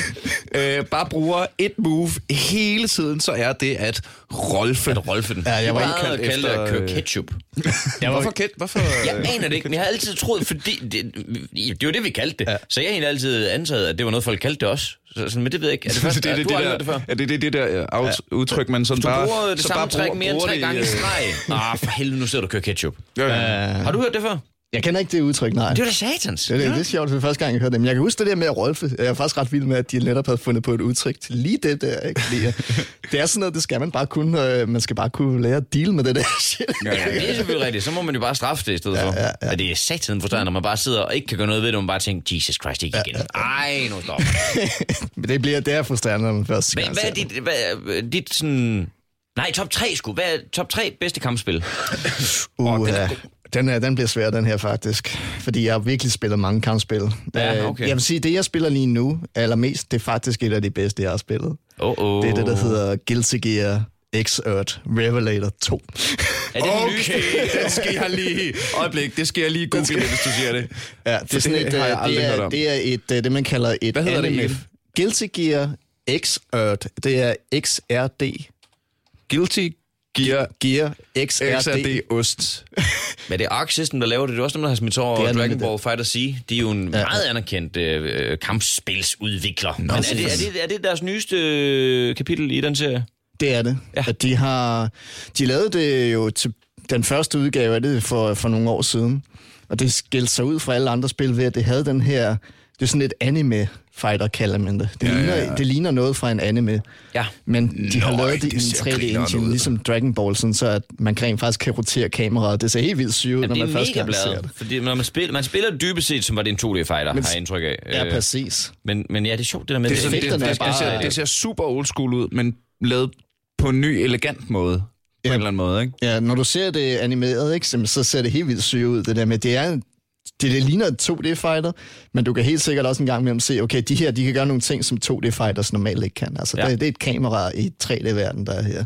[SPEAKER 1] øh, bare bruger et move hele tiden, så er det at rolfe.
[SPEAKER 3] at Rolfe den.
[SPEAKER 2] Ja, jeg var
[SPEAKER 3] ikke
[SPEAKER 1] indkaldt
[SPEAKER 3] kaldt
[SPEAKER 1] efter,
[SPEAKER 3] efter... Køre
[SPEAKER 1] øh,
[SPEAKER 3] ketchup.
[SPEAKER 2] Jeg var,
[SPEAKER 1] Hvorfor, Kent? Hvorfor?
[SPEAKER 3] Jeg aner det ikke, men jeg har altid troet, fordi... Det, det var det, vi kaldte det. Ja. Så jeg har egentlig altid antaget, at det var noget, folk kaldte det også. Så, sådan, men det ved jeg ikke. Er det først,
[SPEAKER 1] det, det,
[SPEAKER 3] du
[SPEAKER 1] det,
[SPEAKER 3] har
[SPEAKER 1] det,
[SPEAKER 3] før?
[SPEAKER 1] der, ja, det, det, det der øh, out, udtryk, man sådan
[SPEAKER 3] Du
[SPEAKER 1] bare...
[SPEAKER 3] bruger det
[SPEAKER 1] så
[SPEAKER 3] samme
[SPEAKER 1] bare
[SPEAKER 3] træk mere end tre gange i streg. Ah, for helvede, nu sidder du og kører ketchup.
[SPEAKER 1] Ja, ja.
[SPEAKER 3] Har du hørt det før?
[SPEAKER 2] Jeg kender ikke det udtryk, nej.
[SPEAKER 3] Det var da satans.
[SPEAKER 2] Det, er, det er sjovt, det er første gang, jeg hørte det. Men jeg kan huske det der med at rolfe. Jeg er faktisk ret vild med, at de netop havde fundet på et udtryk til lige det der. Ikke? Fordi, øh, det er sådan noget, det skal man bare kunne. Øh, man skal bare kunne lære at deal med det der shit.
[SPEAKER 1] Ja, ja,
[SPEAKER 3] Ja, det er selvfølgelig rigtigt. Så må man jo bare straffe det i stedet for.
[SPEAKER 2] ja, ja.
[SPEAKER 3] Men det er satan frustrerende, når man bare sidder og ikke kan gøre noget ved det, og man bare tænker, Jesus Christ, ikke igen. Ej, nu stop.
[SPEAKER 2] Men det bliver det er frustrerende, når man først
[SPEAKER 3] Hvad,
[SPEAKER 2] gang
[SPEAKER 3] hvad er
[SPEAKER 2] det.
[SPEAKER 3] dit, hvad, er dit sådan... Nej, top 3 sgu. Hvad er top 3 bedste kampspil?
[SPEAKER 2] Uh, ja. Den, er, den bliver svær, den her faktisk. Fordi jeg har virkelig spillet mange kampspil.
[SPEAKER 3] Ja,
[SPEAKER 2] Øh,
[SPEAKER 3] okay.
[SPEAKER 2] Jeg vil sige, det jeg spiller lige nu, allermest, det er faktisk et af de bedste, jeg har spillet.
[SPEAKER 3] Oh, oh.
[SPEAKER 2] Det er det, der hedder Guilty Gear X-Earth Revelator 2.
[SPEAKER 3] Er det den?
[SPEAKER 1] Okay, det skal jeg lige... Øjeblik, det skal jeg lige google, hvis du siger det.
[SPEAKER 2] Ja, det er sådan
[SPEAKER 1] det
[SPEAKER 2] et,
[SPEAKER 1] har jeg
[SPEAKER 2] øh,
[SPEAKER 1] aldrig
[SPEAKER 2] det,
[SPEAKER 1] hørt
[SPEAKER 2] er,
[SPEAKER 1] om.
[SPEAKER 2] det er et, øh, det, man kalder et
[SPEAKER 1] Hvad hedder det
[SPEAKER 2] anime.
[SPEAKER 1] egentlig?
[SPEAKER 2] Guilty Gear XRD. Det er XRD.
[SPEAKER 1] Guilty Gear
[SPEAKER 2] Gear XRD.
[SPEAKER 1] XRD Ost.
[SPEAKER 3] Men det er Arc System, der laver det. Det er også dem, der har smidt over
[SPEAKER 2] Det er
[SPEAKER 3] Dragon Ball Fighter Z. De er jo en ja. meget anerkendt øh, kampspilsudvikler. Men er det, er, det, er det deres nyeste øh, kapitel i den serie?
[SPEAKER 2] Det er det.
[SPEAKER 3] Ja.
[SPEAKER 2] Ja. At de har de lavede det jo til den første udgave af det for, for nogle år siden. Og det skilte sig ud fra alle andre spil ved, at det havde den her... Det er sådan et anime fighter, kalder man det. Det,
[SPEAKER 1] Ja,
[SPEAKER 2] ja,
[SPEAKER 1] ja,
[SPEAKER 2] ligner,
[SPEAKER 1] ja.
[SPEAKER 2] det ligner noget fra en anime.
[SPEAKER 3] Ja.
[SPEAKER 2] Men de har
[SPEAKER 1] Nøj,
[SPEAKER 2] lavet det,
[SPEAKER 1] det
[SPEAKER 2] i en
[SPEAKER 1] ser
[SPEAKER 2] 3D
[SPEAKER 1] grineren
[SPEAKER 2] engine,
[SPEAKER 1] ud.
[SPEAKER 2] ligesom Dragon Ball, sådan, så at man kan rent faktisk kan rotere kameraet. Det ser helt vildt sygt ud, når man
[SPEAKER 3] det
[SPEAKER 2] først gang ser det.
[SPEAKER 3] Fordi når man spiller, man spiller dybest set, som var det en 2D-fighter,
[SPEAKER 2] Men-
[SPEAKER 3] har jeg indtryk af.
[SPEAKER 2] Ja,
[SPEAKER 3] Øh,
[SPEAKER 2] præcis.
[SPEAKER 3] men, men ja, det er sjovt, det der med...
[SPEAKER 1] Det, det, det,
[SPEAKER 2] er
[SPEAKER 1] det,
[SPEAKER 2] bare-
[SPEAKER 1] det, ser, det ser super old school ud, men lavet på en ny, elegant måde. På
[SPEAKER 2] Ja.
[SPEAKER 1] en eller anden måde, ikke?
[SPEAKER 2] Ja, når du ser det animeret, ikke, så- så ser det helt vildt sygt ud. Det der med, det er det, det ligner et 2D-fighter, men du kan helt sikkert også en gang med se, okay, de her, de kan gøre nogle ting, som 2D-fighters normalt ikke kan. Altså,
[SPEAKER 3] Ja.
[SPEAKER 2] det, det er et kamera i 3D-verden, der er her.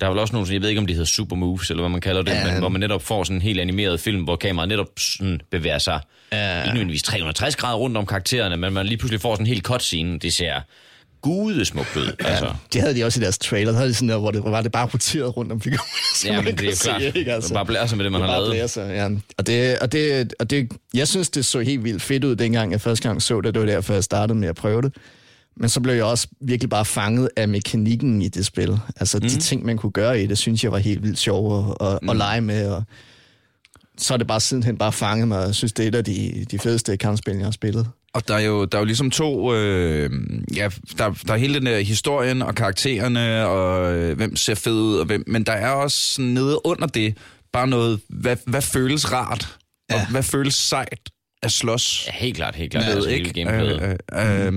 [SPEAKER 3] Der er vel også nogle, jeg ved ikke, om de hedder super moves, eller hvad man kalder det,
[SPEAKER 2] Ja.
[SPEAKER 3] men hvor man netop får sådan en helt animeret film, hvor kameraet netop sådan bevæger sig
[SPEAKER 2] Ja.
[SPEAKER 3] ikke nødvendigvis 360 grader rundt om karaktererne, men man lige pludselig får sådan en helt cutscene. Det ser gudesmukt ud. Ja. Altså.
[SPEAKER 2] Det havde de også i deres trailer, der havde de sådan der, hvor det var det bare roteret rundt om figuren.
[SPEAKER 3] Ja, men det er jo
[SPEAKER 2] se,
[SPEAKER 3] klart.
[SPEAKER 2] ikke?
[SPEAKER 3] Altså, bare blæser med det, man har
[SPEAKER 2] bare
[SPEAKER 3] lavet.
[SPEAKER 2] blæser, ja. Og, det, og, det, og det, jeg synes, det så helt vildt fedt ud, dengang jeg første gang så det. Det var derfor, jeg startede med at prøve det. Men så blev jeg også virkelig bare fanget af mekanikken i det spil. Altså mm. de ting, man kunne gøre i det, synes jeg var helt vildt sjove at, mm. at lege med. Og så er det bare sidenhen bare fanget mig. Jeg synes, det er et af de, de fedeste kampspil, jeg har spillet.
[SPEAKER 1] Og der er jo, der er jo ligesom to... Øh, ja, der, der er hele den der historien og karaktererne, og øh, hvem ser fed ud, og hvem, men der er også sådan nede under det bare noget, hvad, hvad føles rart, ja. og hvad føles sejt at slås
[SPEAKER 3] Ja, helt klart, helt klart.
[SPEAKER 1] med,
[SPEAKER 3] altså,
[SPEAKER 1] ikke? Øh, øh, øh, det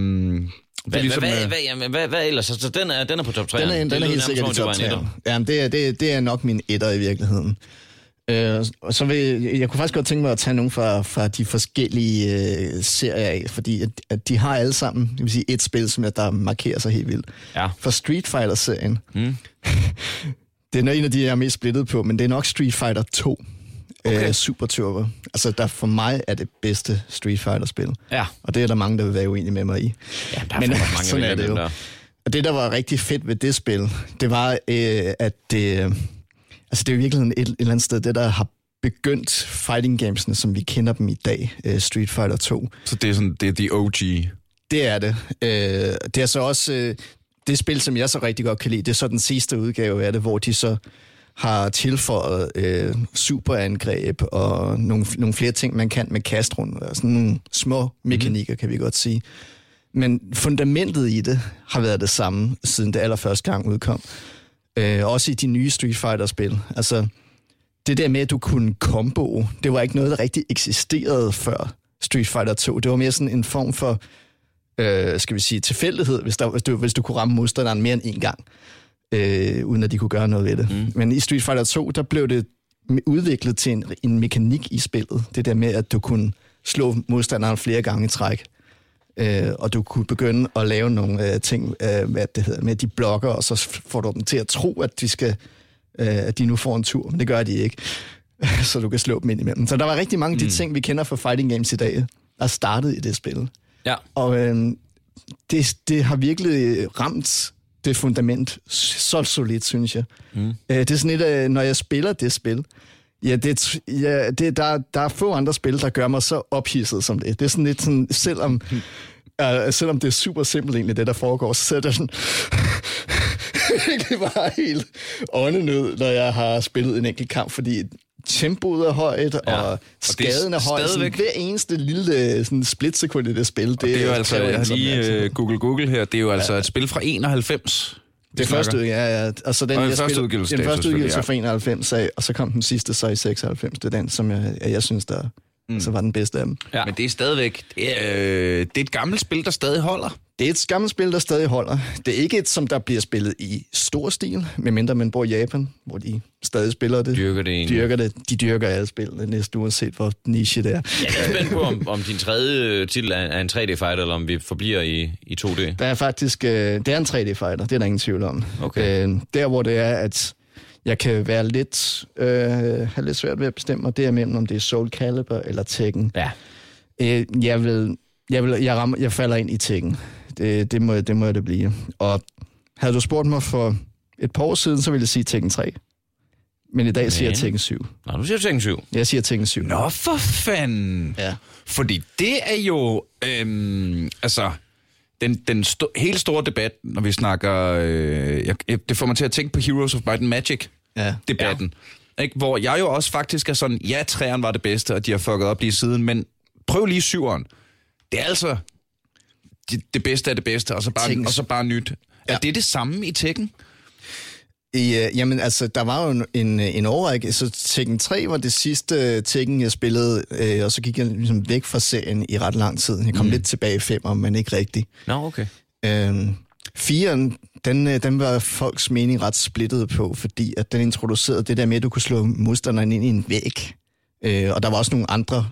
[SPEAKER 3] Hvad,
[SPEAKER 1] er ligesom...
[SPEAKER 3] hvad,
[SPEAKER 1] øh,
[SPEAKER 3] hvad, jamen, hvad, hvad ellers? Altså, den, er, den er på top 3.
[SPEAKER 2] Den er, den er helt sikkert i top 3. Jamen, det er, det, det er nok min etter i virkeligheden. Øh, og så vil jeg, kunne faktisk godt tænke mig at tage nogle fra, fra de forskellige øh, serier af, fordi at, at de har alle sammen, det vil sige et spil, som jeg, der markerer sig helt vildt.
[SPEAKER 3] Ja.
[SPEAKER 2] For Street Fighter-serien,
[SPEAKER 3] Mm.
[SPEAKER 2] det er en af de, jeg er mest splittet på, men det er nok Street Fighter 2. Okay. Øh, Super Turbo. Altså, der for mig er det bedste Street Fighter-spil.
[SPEAKER 3] Ja.
[SPEAKER 2] Og det er der mange, der vil være uenige med mig i.
[SPEAKER 3] Ja, der er
[SPEAKER 2] Men
[SPEAKER 3] mange
[SPEAKER 2] sådan er det jo.
[SPEAKER 3] der.
[SPEAKER 2] Og det, der var rigtig fedt ved det spil, det var, øh, at det, øh, altså det er i virkeligheden et, et eller andet sted, det der har begyndt fighting gamesene, som vi kender dem i dag, øh, Street Fighter 2.
[SPEAKER 1] Så det er sådan, det er the OG.
[SPEAKER 2] Det er det. Øh, det er så også øh, det spil, som jeg så rigtig godt kan lide. Det er så den sidste udgave af det, hvor de så har tilføjet øh, superangreb og nogle, nogle flere ting, man kan med kastrunde. Og sådan nogle små mekanikker, kan vi godt sige. Men fundamentet i det har været det samme, siden det allerførste gang udkom. Øh, også i de nye Street Fighter-spil. Altså, det der med, at du kunne combo, det var ikke noget, der rigtig eksisterede før Street Fighter 2. Det var mere sådan en form for, øh, skal vi sige, tilfældighed, hvis, der, hvis, du, hvis du kunne ramme modstanderen mere end en gang, øh, uden at de kunne gøre noget ved det. Mm. Men i Street Fighter 2, der blev det udviklet til en, en mekanik i spillet. Det der med, at du kunne slå modstanderen flere gange i træk. Øh, og du kunne begynde at lave nogle øh, ting, øh, hvad det hedder, med de blokker, og så får du dem til at tro, at de skal øh, at de nu får en tur, men det gør de ikke. så du kan slå dem ind imellem. Så der var rigtig mange af de
[SPEAKER 3] Mm.
[SPEAKER 2] ting, vi kender fra fighting games i dag, der startede i det spil.
[SPEAKER 3] Ja.
[SPEAKER 2] Og øh, det, det har virkelig ramt det fundament så solidt, synes jeg. Mm. Øh, det er sådan et, af, når jeg spiller det spil, ja, det, ja, det, der, der er få andre spil, der gør mig så ophidset som det. Det er sådan lidt sådan, selvom, øh, selvom det er super simpelt egentlig, det der foregår, så er det sådan, virkelig bare helt åndenød, når jeg har spillet en enkelt kamp, fordi tempoet er højt, ja. og
[SPEAKER 1] Og
[SPEAKER 2] skaden
[SPEAKER 1] det
[SPEAKER 2] er høj. Sådan,
[SPEAKER 1] stadigvæk-
[SPEAKER 2] hver eneste lille sådan, splitsekund i det spil, det,
[SPEAKER 1] Det er jo altså, jeg har lige
[SPEAKER 2] opmærksomhed.
[SPEAKER 1] øh, Google Google her, det er jo altså et spil fra 91.
[SPEAKER 2] Det første ja, ja. Og så den,
[SPEAKER 1] Og den
[SPEAKER 2] jeg
[SPEAKER 1] første udgivelse,
[SPEAKER 2] Den første udgivelse
[SPEAKER 1] ja.
[SPEAKER 2] fra 91 af, og så kom den sidste så i 96. Det er den, som jeg, jeg synes, der mm. så var den bedste af dem.
[SPEAKER 3] Ja.
[SPEAKER 1] Men det er stadigvæk, det er, øh, det er et gammelt spil, der stadig holder.
[SPEAKER 2] Det er et gammelt spil, der stadig holder. Det er ikke et, som der bliver spillet i stor stil, medmindre man bor i Japan, hvor de stadig spiller det.
[SPEAKER 3] Dyrker det egentlig.
[SPEAKER 2] Dyrker det. De dyrker alle spillene, næsten uanset hvor niche det er.
[SPEAKER 3] Jeg er spændt på, om, om din tredje titel er, er en 3D-fighter, eller om vi forbliver i, i 2D.
[SPEAKER 2] Der er faktisk, øh, det er en 3D-fighter, det er der ingen tvivl om.
[SPEAKER 3] Okay.
[SPEAKER 2] Øh, der hvor det er, at jeg kan være lidt, øh, have lidt svært ved at bestemme mig, det er mellem, om det er Soul Calibur eller Tekken.
[SPEAKER 3] Ja.
[SPEAKER 2] Øh, jeg vil, jeg, vil, jeg, rammer, jeg falder ind i Tekken. Det, det, må, det må det blive. Og havde du spurgt mig for et par år siden, så ville jeg sige Tekken 3. Men i dag siger jeg
[SPEAKER 3] Men-
[SPEAKER 2] Tekken 7.
[SPEAKER 3] Nå, nu siger du Tekken 7.
[SPEAKER 2] Jeg siger Tekken 7.
[SPEAKER 1] Nå, for fanden.
[SPEAKER 2] Ja.
[SPEAKER 1] Fordi det er jo, øhm, altså, den, den sto- helt store debat, når vi snakker, øh, jeg, jeg- det får mig til at tænke på Heroes of Might and Magic
[SPEAKER 2] Ja.
[SPEAKER 1] Ikke? Hvor jeg jo også faktisk er sådan, ja, træerne var det bedste, og de har fucket op lige siden, men prøv lige syveren. Det er altså det, det bedste af det bedste, og så bare, og så bare nyt. Ja. Er det det samme i Tekken?
[SPEAKER 2] I, uh, jamen, altså, der var jo en, en, en overrække. Så Tekken 3 var det sidste Tekken, jeg spillede, øh, og så gik jeg ligesom væk fra serien i ret lang tid. Jeg kom mm. lidt tilbage i 5'eren, men ikke rigtigt.
[SPEAKER 3] Nå, okay.
[SPEAKER 2] Øhm, firen, den, øh, den var folks mening ret splittet på, fordi at den introducerede det der med, at du kunne slå modstanderen ind i en væg. Øh, og der var også nogle andre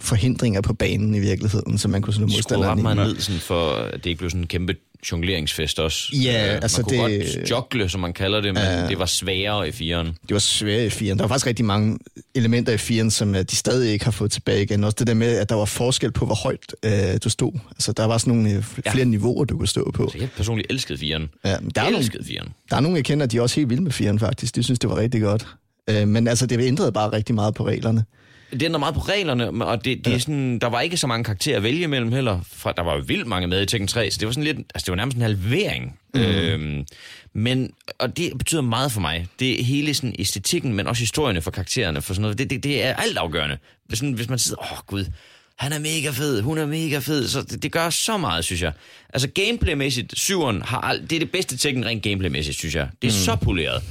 [SPEAKER 2] forhindringer på banen i virkeligheden, som man kunne slå modstanderen ind i.
[SPEAKER 3] ned, sådan for at det ikke blev sådan en kæmpe jongleringsfest også.
[SPEAKER 2] Ja,
[SPEAKER 3] Øh,
[SPEAKER 2] altså
[SPEAKER 3] man kunne
[SPEAKER 2] det-
[SPEAKER 3] godt joggle, som man kalder det, men det var sværere i firen.
[SPEAKER 2] Det var svært i firen. Der var faktisk rigtig mange elementer i firen, som øh, de stadig ikke har fået tilbage igen. Også det der med, at der var forskel på, hvor højt øh, du stod. Altså, der var sådan nogle øh, flere
[SPEAKER 3] Ja.
[SPEAKER 2] niveauer, du kunne stå på.
[SPEAKER 3] Så jeg personligt elskede firen.
[SPEAKER 2] Ja, der, er
[SPEAKER 3] Jeg
[SPEAKER 2] nogle,
[SPEAKER 3] elskede firen.
[SPEAKER 2] der er nogle, jeg kender, de er også helt vilde med firen, faktisk. De synes, det var rigtig godt. Øh, men altså, det ændrede bare rigtig meget på reglerne.
[SPEAKER 3] Det ændrer meget på reglerne, og det, det er sådan, der var ikke så mange karakterer at vælge imellem heller. For der var jo vildt mange med i Tekken 3, så det var sådan lidt, altså det var nærmest en halvering. Mm. Øhm, men, og det betyder meget for mig. Det er hele sådan æstetikken, men også historierne for karaktererne, for sådan noget. Det, det, det er altafgørende. Hvis, sådan, hvis man sidder, åh oh, gud, han er mega fed, hun er mega fed, så det, det gør så meget, synes jeg. Altså gameplaymæssigt, syveren har al, det er det bedste Tekken rent gameplaymæssigt, synes jeg. Det er mm. så poleret.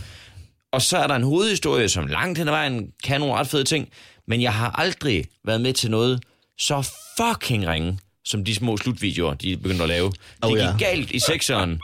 [SPEAKER 3] Og så er der en hovedhistorie, som langt hen ad vejen kan nogle ret fede ting, men jeg har aldrig været med til noget så fucking ringe, som de små slutvideoer, de begyndte at lave. Det
[SPEAKER 2] Oh,
[SPEAKER 3] gik
[SPEAKER 2] ja.
[SPEAKER 3] galt i sekseren,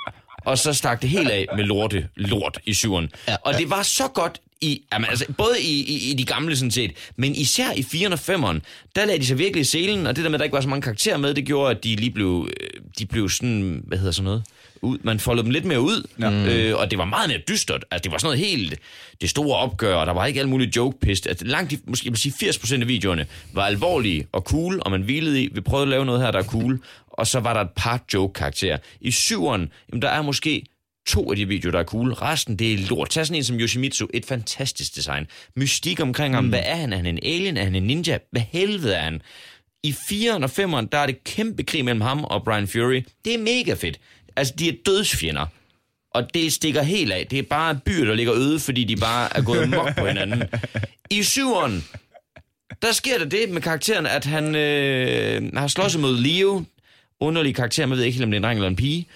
[SPEAKER 3] og så stak det helt af med lorte, lort i syveren.
[SPEAKER 2] Ja,
[SPEAKER 3] og det var så godt i, jamen, altså, både i, i, i de gamle sådan set, men især i 4'eren og 5'eren, der lagde de sig virkelig i selen, og det der med, at der ikke var så mange karakterer med, det gjorde, at de lige blev, øh, de blev sådan, hvad hedder sådan noget, ud, man foldede dem lidt mere ud, ja. øh, og det var meget mere dystert. Altså, det var sådan noget helt, det store opgør, og der var ikke alt muligt joke pist. Altså, langt, de- måske jeg vil sige 80% af videoerne var alvorlige og cool, og man hvilede i, vi prøvede at lave noget her, der er cool, og så var der et par joke-karakterer. I syveren, jamen, der er måske to af de videoer, der er cool. Resten, det er lort. Tag sådan en som Yoshimitsu. Et fantastisk design. Mystik omkring ham. Hvad er han? Er han en alien? Er han en ninja? Hvad helvede er han? I 4'eren og 5'eren, der er det kæmpe krig mellem ham og Brian Fury. Det er mega fedt. Altså, de er dødsfjender. Og det stikker helt af. Det er bare byer, der ligger øde, fordi de bare er gået mok på hinanden. I syveren, der sker der det med karakteren, at han øh, har slået sig mod Leo. Underlig karakter, man ved ikke helt, om det er en dreng eller en pige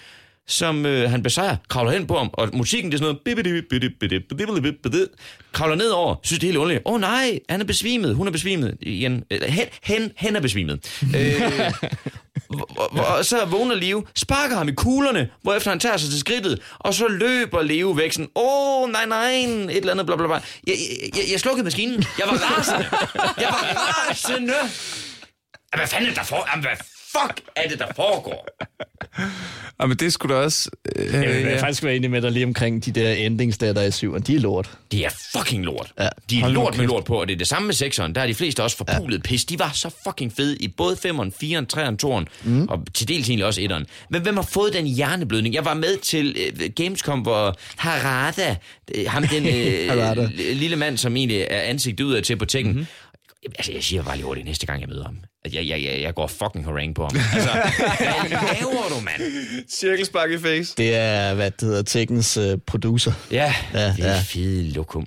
[SPEAKER 3] som øh, han besejrer, kravler hen på ham, og musikken det er sådan noget, kravler ned over, synes det er helt underligt. Åh oh, nej, han er besvimet, hun er besvimet. Igen, hen, hen, hen er besvimet. øh, og så vågner Leo, sparker ham i kuglerne, hvorefter han tager sig til skridtet, og så løber Leo væk sådan, åh, oh, nej, nej, et eller andet, bla, bla, bla. Jeg, jeg, jeg, slukkede maskinen. Jeg var rasende. Jeg var rasende. Hvad fanden er der for? Hvad fuck er det, der foregår?
[SPEAKER 1] Jamen, det skulle da også... Øh,
[SPEAKER 2] Jeg vil
[SPEAKER 1] ja.
[SPEAKER 2] faktisk være enig med dig lige omkring de der endings, der, der er i syveren. De er lort.
[SPEAKER 3] Det er fucking lort.
[SPEAKER 2] Ja.
[SPEAKER 3] De er
[SPEAKER 1] Hold
[SPEAKER 3] lort med lort på, og det er det samme med sekseren. Der er de fleste også forpulet ja. pis. De var så fucking fede i både 5'eren, 4'eren, 3'eren, 2'eren, mm. og til dels egentlig også 1'eren. Men hvem har fået den hjerneblødning? Jeg var med til øh, Gamescom, hvor Harada, øh, ham den øh,
[SPEAKER 2] Harada.
[SPEAKER 3] lille mand, som egentlig er ansigtet udad til på Tekken, mm-hmm. Altså, jeg siger bare lige hurtigt næste gang, jeg møder ham. At jeg, jeg, jeg, jeg går fucking harangue på ham. Altså, hvad laver du, mand?
[SPEAKER 1] Cirkelspark i face.
[SPEAKER 2] Det er, hvad det hedder, Tekkens uh, producer.
[SPEAKER 3] Ja,
[SPEAKER 2] Ja,
[SPEAKER 3] ja det er
[SPEAKER 2] ja.
[SPEAKER 3] fede lokum.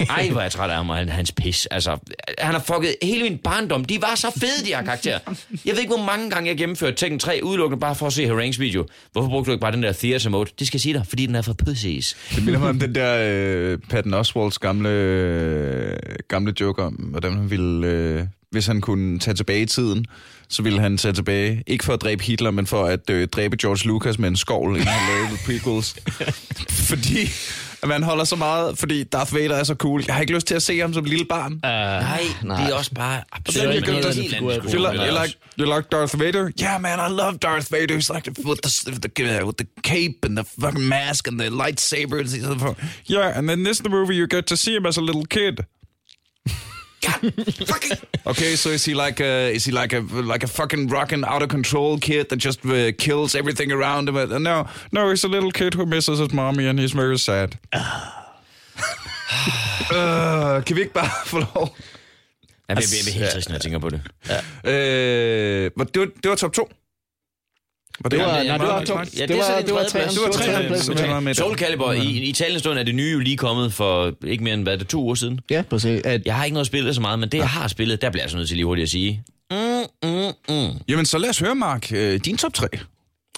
[SPEAKER 3] Ej, hvor er jeg træt af ham og han- hans pis. Altså, han har fucket hele min barndom. De var så fede, de her karakterer. Jeg ved ikke, hvor mange gange jeg gennemførte Tekken 3 udelukkende bare for at se Harangues video. Hvorfor brugte du ikke bare den der theater mode? Det skal jeg sige dig, fordi den er for pussies.
[SPEAKER 1] Det minder mig om den der øh, Patton Oswalds gamle, øh, gamle joke om, hvordan han ville, øh, hvis han kunne tage tilbage i tiden, så ville han tage tilbage, ikke for at dræbe Hitler, men for at øh, dræbe George Lucas med en skovl, inden han lavede prequels. fordi at man holder så meget, fordi Darth Vader er så cool. Jeg har ikke lyst til at se ham som lille barn.
[SPEAKER 2] Uh,
[SPEAKER 3] Nej, nej, det er også bare
[SPEAKER 2] er
[SPEAKER 3] absolut
[SPEAKER 2] ikke
[SPEAKER 3] en
[SPEAKER 2] noget.
[SPEAKER 1] You like, you like, you like Darth Vader? Yeah, man, I love Darth Vader. He's like the, with the with the with the cape and the fucking mask and the lightsaber. Yeah, and then this the movie you get to see him as a little kid.
[SPEAKER 3] God fucking...
[SPEAKER 1] Okay, so is he like a is he like a like a fucking rockin' out of control kid that just uh, kills everything around him? Uh, no, no, he's a little kid who misses his mommy and he's very sad. uh, kan vi ikke bare få lov?
[SPEAKER 3] Jeg bliver, helt trist, når jeg tænker på det.
[SPEAKER 1] Øh, var- det, var, det var top 2.
[SPEAKER 2] Det var,
[SPEAKER 3] Ja,
[SPEAKER 2] nej, det
[SPEAKER 3] meget
[SPEAKER 2] var, top,
[SPEAKER 3] Ja,
[SPEAKER 2] det,
[SPEAKER 3] det så
[SPEAKER 2] var, det var træerne.
[SPEAKER 1] Det var der.
[SPEAKER 3] Soul Calibur, i, i talende stund er det nye jo lige kommet for ikke mere end, hvad er det, to uger siden.
[SPEAKER 2] Ja, præcis. At,
[SPEAKER 3] Jeg har ikke noget spillet så meget, men det, jeg har spillet, der bliver jeg så nødt til lige hurtigt at sige. Mm, mm, mm.
[SPEAKER 1] Jamen, så lad os høre, Mark, øh, din top 3.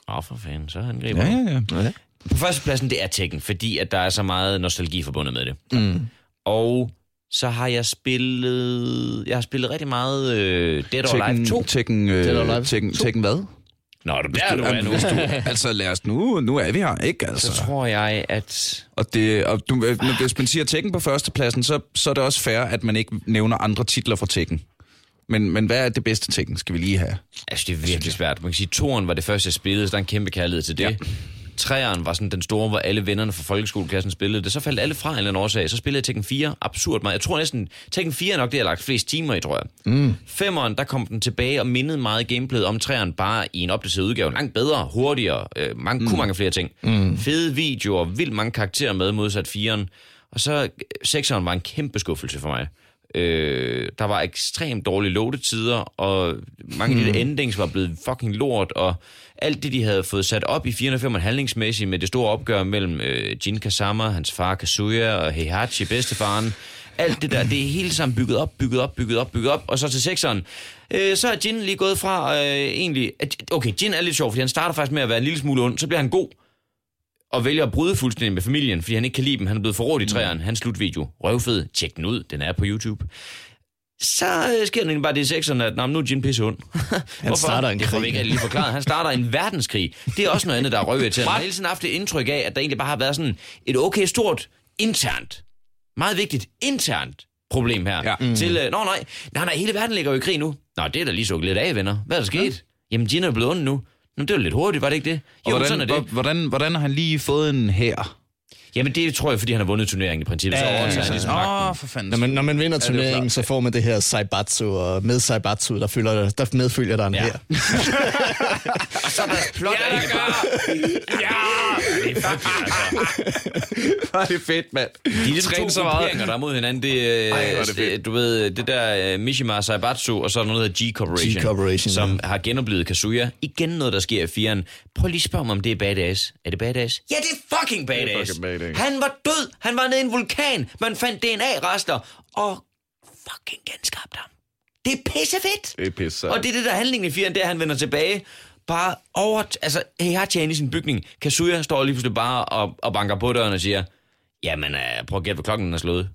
[SPEAKER 3] Åh, oh, for fanden, så angriber
[SPEAKER 1] Ja,
[SPEAKER 3] du.
[SPEAKER 1] ja, ja.
[SPEAKER 3] På førstepladsen, det er Tekken, fordi at der er så meget nostalgi forbundet med det. Mm. Og så har jeg spillet... Jeg har spillet rigtig meget øh, Dead or Alive 2.
[SPEAKER 1] Tekken, øh,
[SPEAKER 2] Dead or Alive
[SPEAKER 1] Tekken, Tekken hvad?
[SPEAKER 3] Nå, du, der du er nu.
[SPEAKER 1] altså, lad os nu, nu er vi her, ikke? Altså.
[SPEAKER 3] Så tror jeg, at...
[SPEAKER 1] Og, det, og du, øh, når- hvis man siger Tekken på førstepladsen, så, så er det også fair, at man ikke nævner andre titler fra Tekken. Men, men hvad er det bedste Tekken, skal vi lige have?
[SPEAKER 3] Altså, det er virkelig svært. Man kan sige, at toeren var det første, jeg spillede, så der er en kæmpe kærlighed til det. Ja. Træeren var sådan den store, hvor alle vennerne fra folkeskoleklassen spillede det. Så faldt alle fra en eller anden årsag. Så spillede jeg Tekken 4 absurd meget. Jeg tror næsten, Tekken 4 er nok det, jeg har lagt flest timer i, tror jeg. Mm. Femeren, der kom den tilbage og mindede meget gameplayet om træeren, bare i en opdateret udgave. Langt bedre, hurtigere, øh, mange, mm. kunne mange flere ting. Mm. Fede videoer, vildt mange karakterer med, modsat 4'eren. Og så 6'eren var en kæmpe skuffelse for mig. Øh, der var ekstremt dårlige loadetider, og mange af de der endings var blevet fucking lort, og alt det, de havde fået sat op i 405 handlingsmæssigt med det store opgør mellem øh, Jin Kazama, hans far Kazuya og Heihachi, bedstefaren, alt det der, det er hele sammen bygget op, bygget op, bygget op, bygget op, og så til sekseren, øh, så er Jin lige gået fra øh, egentlig, at, okay, Jin er lidt sjov, fordi han starter faktisk med at være en lille smule ond, så bliver han god, og vælger at bryde fuldstændig med familien, fordi han ikke kan lide dem. Han er blevet forrådt i træerne. Hans slutvideo. Røvfed. Tjek den ud. Den er på YouTube. Så øh, sker egentlig bare det i sekserne, at "Nå, men nu er Jin pisse ond. Han
[SPEAKER 2] starter en
[SPEAKER 3] det får vi
[SPEAKER 2] krig.
[SPEAKER 3] ikke lige forklaret. Han starter en verdenskrig. Det er også noget andet, der er til. Han har hele tiden haft et indtryk af, at der egentlig bare har været sådan et okay stort internt, meget vigtigt internt problem her.
[SPEAKER 1] Ja.
[SPEAKER 3] Mm. Til, øh, nå nej, nej, nej, hele verden ligger jo i krig nu. Nå, det er da lige så lidt af, venner. Hvad er der sket? Jamen, Jin er blevet ond nu. Nå, det var lidt hurtigt, var det ikke det?
[SPEAKER 1] Og
[SPEAKER 3] Jo,
[SPEAKER 1] hvordan,
[SPEAKER 3] sådan er det.
[SPEAKER 1] hvor- Hvordan, hvordan har han lige fået en her?
[SPEAKER 3] Jamen, det tror jeg, fordi han har vundet turneringen i princippet. Så overtager han ligesom magten.
[SPEAKER 1] for fanden.
[SPEAKER 2] når, man, når man vinder
[SPEAKER 1] er jo
[SPEAKER 2] turneringen,
[SPEAKER 1] klart.
[SPEAKER 2] så får man det her Saibatsu, og med Saibatsu, der, følger, der medfølger der en
[SPEAKER 3] Ja.
[SPEAKER 2] her.
[SPEAKER 3] Og så er der plot ja, egentlig bare... Ja! Det er fucking, altså.
[SPEAKER 1] Hvor er det fedt, mand.
[SPEAKER 3] De er lidt
[SPEAKER 1] Træn
[SPEAKER 3] to
[SPEAKER 1] så meget.
[SPEAKER 3] grupperinger, der er mod hinanden. Det, er,
[SPEAKER 1] Ej, hvor er det
[SPEAKER 3] det
[SPEAKER 1] fedt.
[SPEAKER 3] du ved, det der uh, Mishima Saibatsu, og så er der noget, der hedder G-Corporation.
[SPEAKER 2] G-Corporation,
[SPEAKER 3] Som har genoplevet Kazuya. Igen noget, der sker i firen. Prøv lige at spørge mig, om det er badass. Er det badass? Ja, det er fucking badass.
[SPEAKER 1] fucking badass.
[SPEAKER 3] Han var død. Han var nede i en vulkan. Man fandt DNA-rester. Og fucking genskabte ham. Det er pissefedt.
[SPEAKER 1] Det er pisse.
[SPEAKER 3] Og det er det, der er handlingen i firen, det er, at han vender tilbage. Bare over... Altså, hey, jeg har tjent i sin bygning. Kazuya står lige pludselig bare og, og banker på døren og siger, jamen, uh, prøv at gætte, hvor klokken er slået.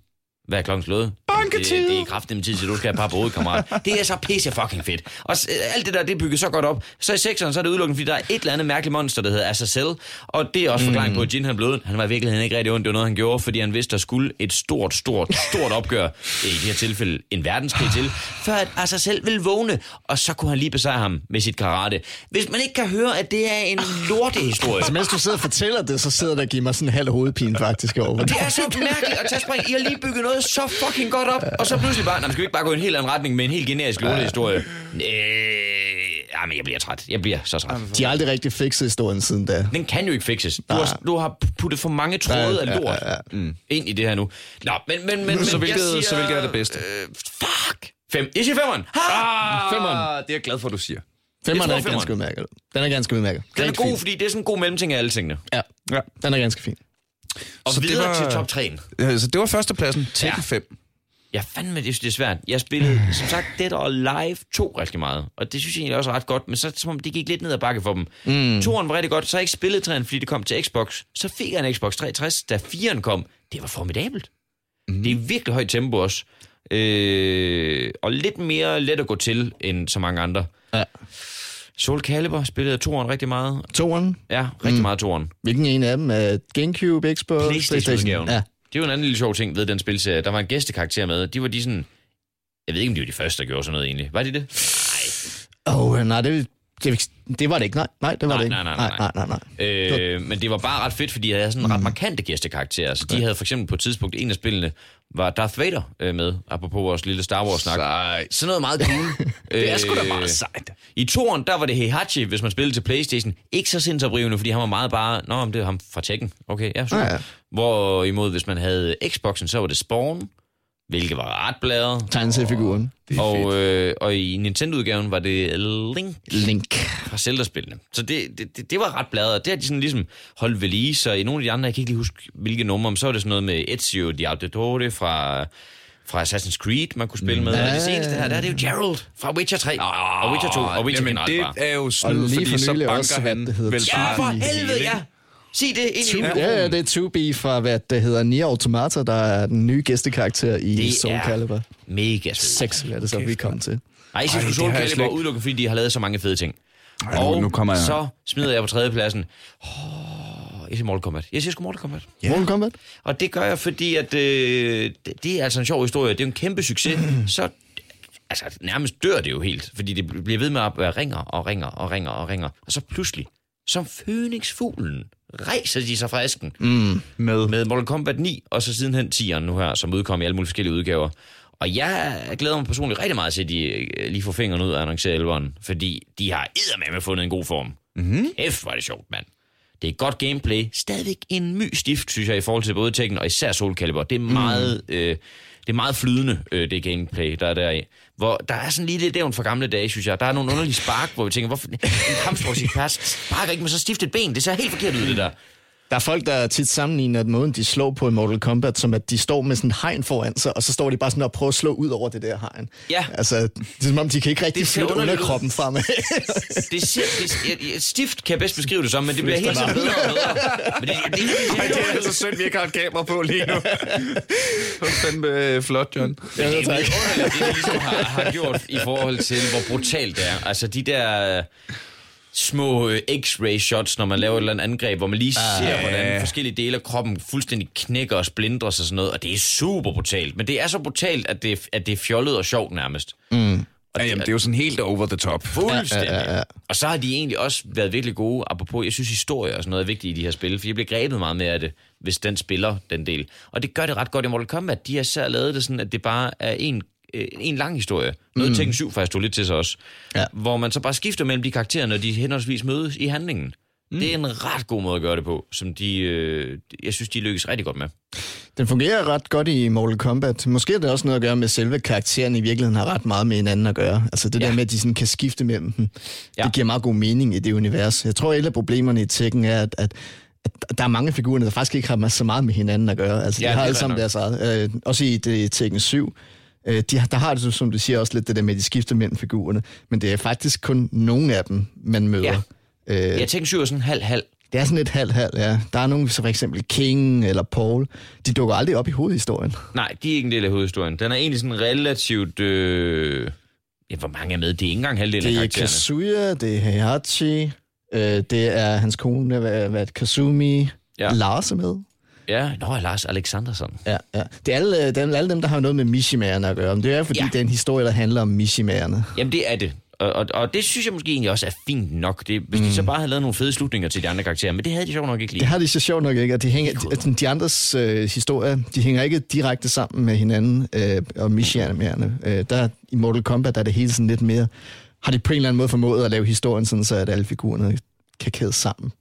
[SPEAKER 3] Hvad er klokken slået? Det,
[SPEAKER 1] Banketid!
[SPEAKER 3] det er kraftigt med tid, så du skal have et par på hovedet, kammerat. Det er så pisse fucking fedt. Og s- alt det der, det er bygget så godt op. Så i sekseren, så er det udelukkende, fordi der er et eller andet mærkeligt monster, der hedder Azazel. Og det er også forklaring på, at Jin han er blevet. Han var i virkeligheden ikke rigtig ondt. Det var noget, han gjorde, fordi han vidste, der skulle et stort, stort, stort opgør, i det her tilfælde en verdenskrig til, før at Azazel ville vågne. Og så kunne han lige besejre ham med sit karate. Hvis man ikke kan høre, at det er en lortehistorie,
[SPEAKER 2] Så mens du sidder og fortæller det, så sidder der og giver mig sådan en halv hovedpine faktisk over det.
[SPEAKER 3] det er så mærkeligt at tage spring. I har lige bygget noget så fucking godt op, og så pludselig bare, nej, skal vi ikke bare gå i en helt anden retning med en helt generisk lortehistorie? Øh, ja, men jeg bliver træt. Jeg bliver så træt.
[SPEAKER 2] De har aldrig rigtig fikset historien siden da.
[SPEAKER 3] Den kan jo ikke fixes. Du har, du har puttet for mange tråde af lort mm, ind i det her nu. Nå, men, men, men,
[SPEAKER 1] Så
[SPEAKER 3] men
[SPEAKER 1] hvilket-
[SPEAKER 3] jeg siger,
[SPEAKER 1] så hvilket er det bedste?
[SPEAKER 3] Øh, fuck. Fem. Jeg siger femmeren. Ha!
[SPEAKER 2] Femmeren.
[SPEAKER 1] Ah, det er jeg glad for, du siger.
[SPEAKER 2] Femmeren er ganske
[SPEAKER 3] femmeren.
[SPEAKER 2] udmærket. Den er ganske udmærket.
[SPEAKER 3] Den er god, fordi det er sådan en god mellemting af alle tingene.
[SPEAKER 2] Ja,
[SPEAKER 1] Ja.
[SPEAKER 2] den er ganske fin.
[SPEAKER 3] Og
[SPEAKER 1] Så det
[SPEAKER 3] videre
[SPEAKER 1] var-
[SPEAKER 3] til top 3'en.
[SPEAKER 1] Øh, Så det var førstepladsen. Tekken
[SPEAKER 3] Ja.
[SPEAKER 1] 5.
[SPEAKER 3] Ja, fandme, det, det er svært. Jeg spillede, som sagt, Dead or Alive 2 rigtig meget. Og det synes jeg egentlig også er ret godt, men så som om det gik lidt ned ad bakke for dem. Mm. Toren var rigtig godt, så jeg ikke spillet træen, fordi det kom til Xbox. Så fik jeg en Xbox 360, da 4'eren kom. Det var formidabelt. Mm. Det er virkelig højt tempo også. Øh, og lidt mere let at gå til, end så mange andre.
[SPEAKER 2] Ja.
[SPEAKER 3] Soul Calibur spillede toren rigtig meget.
[SPEAKER 2] Toren.
[SPEAKER 3] Ja, rigtig mm. meget toren.
[SPEAKER 2] Hvilken en af dem er Gamecube, Xbox,
[SPEAKER 3] Playstation-udgaven.
[SPEAKER 2] Ja.
[SPEAKER 3] Det var en anden lille sjov ting ved den spilserie. Der var en gæstekarakter med. De var de sådan... Jeg ved ikke, om de var de første, der gjorde sådan noget egentlig. Var de det?
[SPEAKER 2] Åh, oh, nej, det, Det, det var det ikke, nej. Nej, det var
[SPEAKER 3] Nej,
[SPEAKER 2] det ikke.
[SPEAKER 3] nej, nej, nej,
[SPEAKER 2] nej, nej, nej.
[SPEAKER 3] Øh, men det var bare ret fedt, fordi jeg havde sådan ret markante gæstekarakterer. Så de havde for eksempel på et tidspunkt, en af spillene var Darth Vader øh, med, apropos vores lille Star Wars-snak.
[SPEAKER 1] Sejt.
[SPEAKER 3] Sådan noget meget cool.
[SPEAKER 1] Det er sgu da
[SPEAKER 3] Øh,
[SPEAKER 1] meget sejt.
[SPEAKER 3] I toren, der var det Heihachi, hvis man spillede til Playstation. Ikke så sindsoprivende, fordi han var meget bare... Nå, men det er ham fra Tekken. Okay, ja, super.
[SPEAKER 2] Ah, ja.
[SPEAKER 3] Hvorimod, hvis man havde Xboxen, så var det Spawn, hvilket var ret bladret.
[SPEAKER 2] Tegneseriefiguren.
[SPEAKER 1] Er
[SPEAKER 3] Og, øh, og i Nintendo-udgaven var det Link
[SPEAKER 2] Link.
[SPEAKER 3] fra Zelda-spillene. Så det, det, det, det var ret bladret. Det har de sådan ligesom holdt ved lige, så i nogle af de andre, jeg kan ikke lige huske, hvilke numre, men så var det sådan noget med Ezio Di Auditore fra, fra Assassin's Creed, man kunne spille med. Og det seneste her, der er det jo Gerald fra Witcher 3, og Witcher 2, og Witcher
[SPEAKER 1] Jamen, det er jo
[SPEAKER 2] Og
[SPEAKER 1] snyd,
[SPEAKER 2] lige
[SPEAKER 1] fordi
[SPEAKER 2] for
[SPEAKER 1] så banker
[SPEAKER 2] også,
[SPEAKER 1] han vel
[SPEAKER 2] Ja,
[SPEAKER 3] Ja, for helvede, ja! Sig det ind i
[SPEAKER 2] Ja, ja, det er 2B fra, hvad det hedder, Nier Automata, der er den nye gæstekarakter i
[SPEAKER 3] Det
[SPEAKER 2] Soul Calibur.
[SPEAKER 3] Mega fedt.
[SPEAKER 2] 6 er det så, vi kom til.
[SPEAKER 3] Nej, jeg synes,
[SPEAKER 1] Ej,
[SPEAKER 3] Soul Calibur
[SPEAKER 1] slet
[SPEAKER 3] udelukkende, fordi de har lavet så mange fede ting.
[SPEAKER 1] Ej, nu-
[SPEAKER 3] og
[SPEAKER 1] nu kommer jeg-
[SPEAKER 3] så smider jeg på tredjepladsen. Oh, jeg siger Mortal Kombat. Jeg siger sgu Mortal Kombat.
[SPEAKER 2] Ja. Mortal Kombat?
[SPEAKER 3] Og det gør jeg, fordi at, øh, det, det er altså en sjov historie. Det er jo en kæmpe succes. Så altså, nærmest dør det jo helt, fordi det bliver ved med at være ringer og ringer og ringer og ringer. Og så pludselig, som Phoenix-fuglen, rejser de sig fra asken
[SPEAKER 2] Mm.
[SPEAKER 1] Med.
[SPEAKER 3] med Mortal Kombat 9, og så sidenhen 10'eren nu her, som udkom i alle mulige forskellige udgaver. Og jeg glæder mig personligt rigtig meget til, at de øh, lige får fingrene ud af at annoncere 11'eren, fordi de har eddermame fundet en god form. Mm-hmm. F, var det sjovt, mand. Det er godt gameplay. Stadigvæk en my stift, synes jeg, i forhold til både Tekken og især Soul Calibur. Det er meget, mm. øh, det er meget flydende, øh, det gameplay, der er der i. Hvor der er sådan lige lidt nævnt fra gamle dage, synes jeg. Der er nogle underlige spark, hvor vi tænker, hvorfor en kampsportsekspert sparker ikke med så stift et ben? Det ser helt forkert ud, det der.
[SPEAKER 2] Der er folk, der tit sammenligner at måden, de slår på i Mortal Kombat, som at de står med sådan en hegn foran sig, og så står de bare sådan og prøver at slå ud over det der hegn.
[SPEAKER 3] Ja.
[SPEAKER 2] Altså, det er som om, de kan ikke rigtig
[SPEAKER 3] Det
[SPEAKER 2] flytte underkroppen fremad.
[SPEAKER 3] Det ser, det, jeg- stift kan jeg bedst beskrive det som, men det bliver helt tiden bedre og bedre. Men det, det, det, det,
[SPEAKER 1] Ej, det er altså synd, vi ikke har et kamera på lige nu. Det var fandme øh, flot, John.
[SPEAKER 3] Men det er jo underligt, det de ligesom har, har gjort i forhold til, hvor brutalt det er. Altså de der øh, små øh, x-ray shots, når man laver et eller andet angreb, hvor man lige ser, hvordan forskellige dele af kroppen fuldstændig knækker og splindres og sådan noget, og det er super brutalt. Men det er så brutalt, at det, at det er fjollet og sjovt nærmest. Mm. Og
[SPEAKER 1] Ja, jamen, det er jo sådan helt over the top.
[SPEAKER 3] Fuldstændig.
[SPEAKER 2] Ja, ja, ja.
[SPEAKER 3] Og så har de egentlig også været virkelig gode, apropos, jeg synes historie og sådan noget er vigtigt i de her spil, for jeg bliver grebet meget med af det, hvis den spiller den del. Og det gør det ret godt i Mortal Kombat. De har især lavet det sådan, at det bare er en, øh, en lang historie. Noget mm. Tekken 7 faktisk tog lidt til sig også.
[SPEAKER 2] Ja.
[SPEAKER 3] Hvor man så bare skifter mellem de karakterer, når de henholdsvis mødes i handlingen. Mm. Det er en ret god måde at gøre det på, som de, øh, jeg synes, de lykkes rigtig godt med.
[SPEAKER 2] Den fungerer ret godt i Mortal Kombat. Måske er det også noget at gøre med, at selve karakteren i virkeligheden har ret meget med hinanden at gøre. Altså det
[SPEAKER 3] Ja.
[SPEAKER 2] der med, at de sådan kan skifte mellem dem.
[SPEAKER 3] Ja.
[SPEAKER 2] Det giver meget god mening i det univers. Jeg tror, at et af problemerne i Tekken er, at, at at der er mange figurer, der faktisk ikke har så meget med hinanden at gøre. Altså,
[SPEAKER 3] Ja,
[SPEAKER 2] de
[SPEAKER 3] det
[SPEAKER 2] har alle sammen
[SPEAKER 3] rigtigt
[SPEAKER 2] deres eget. Øh, også i det Tekken 7. Øh, de, der har det, som du siger, også lidt det der med, at de skifter mellem figurerne. Men det er faktisk kun nogle af dem, man møder.
[SPEAKER 3] Ja.
[SPEAKER 2] Øh,
[SPEAKER 3] Jeg Tekken 7 er sådan halv-halv.
[SPEAKER 2] det er sådan et halv-halv, ja. Der er nogle, som for eksempel King eller Paul. De dukker aldrig op i hovedhistorien.
[SPEAKER 3] Nej, de er ikke en del af hovedhistorien. Den er egentlig sådan relativt... Øh... Ja, hvor mange er med? Det er ikke engang halvdelen af
[SPEAKER 2] Det er. Kazuya, det er Heihachi, øh, det er hans kone, hvad, hvad Kazumi,
[SPEAKER 3] ja.
[SPEAKER 2] Lars er med.
[SPEAKER 3] Ja, nå, Lars Alexandersson.
[SPEAKER 2] Ja, ja. Det er alle, det er alle dem, der har noget med Mishimærerne at gøre. Men det er fordi,
[SPEAKER 3] Ja.
[SPEAKER 2] det er en historie, der handler om Mishimærerne.
[SPEAKER 3] Jamen, det er det. Og, og, og det synes jeg måske egentlig også er fint nok. Det, hvis mm. de så bare havde lavet nogle fede slutninger til de andre karakterer, men det havde de sjovt nok ikke lige.
[SPEAKER 2] Det har de så sjovt nok ikke, og de, hænger, de, de andres øh, historier, de hænger ikke direkte sammen med hinanden øh, og Mishimærerne. Øh, der, I Mortal Kombat der er det hele sådan lidt mere... Har de på en eller anden måde formået at lave historien sådan, så at alle figurerne kan kædes sammen.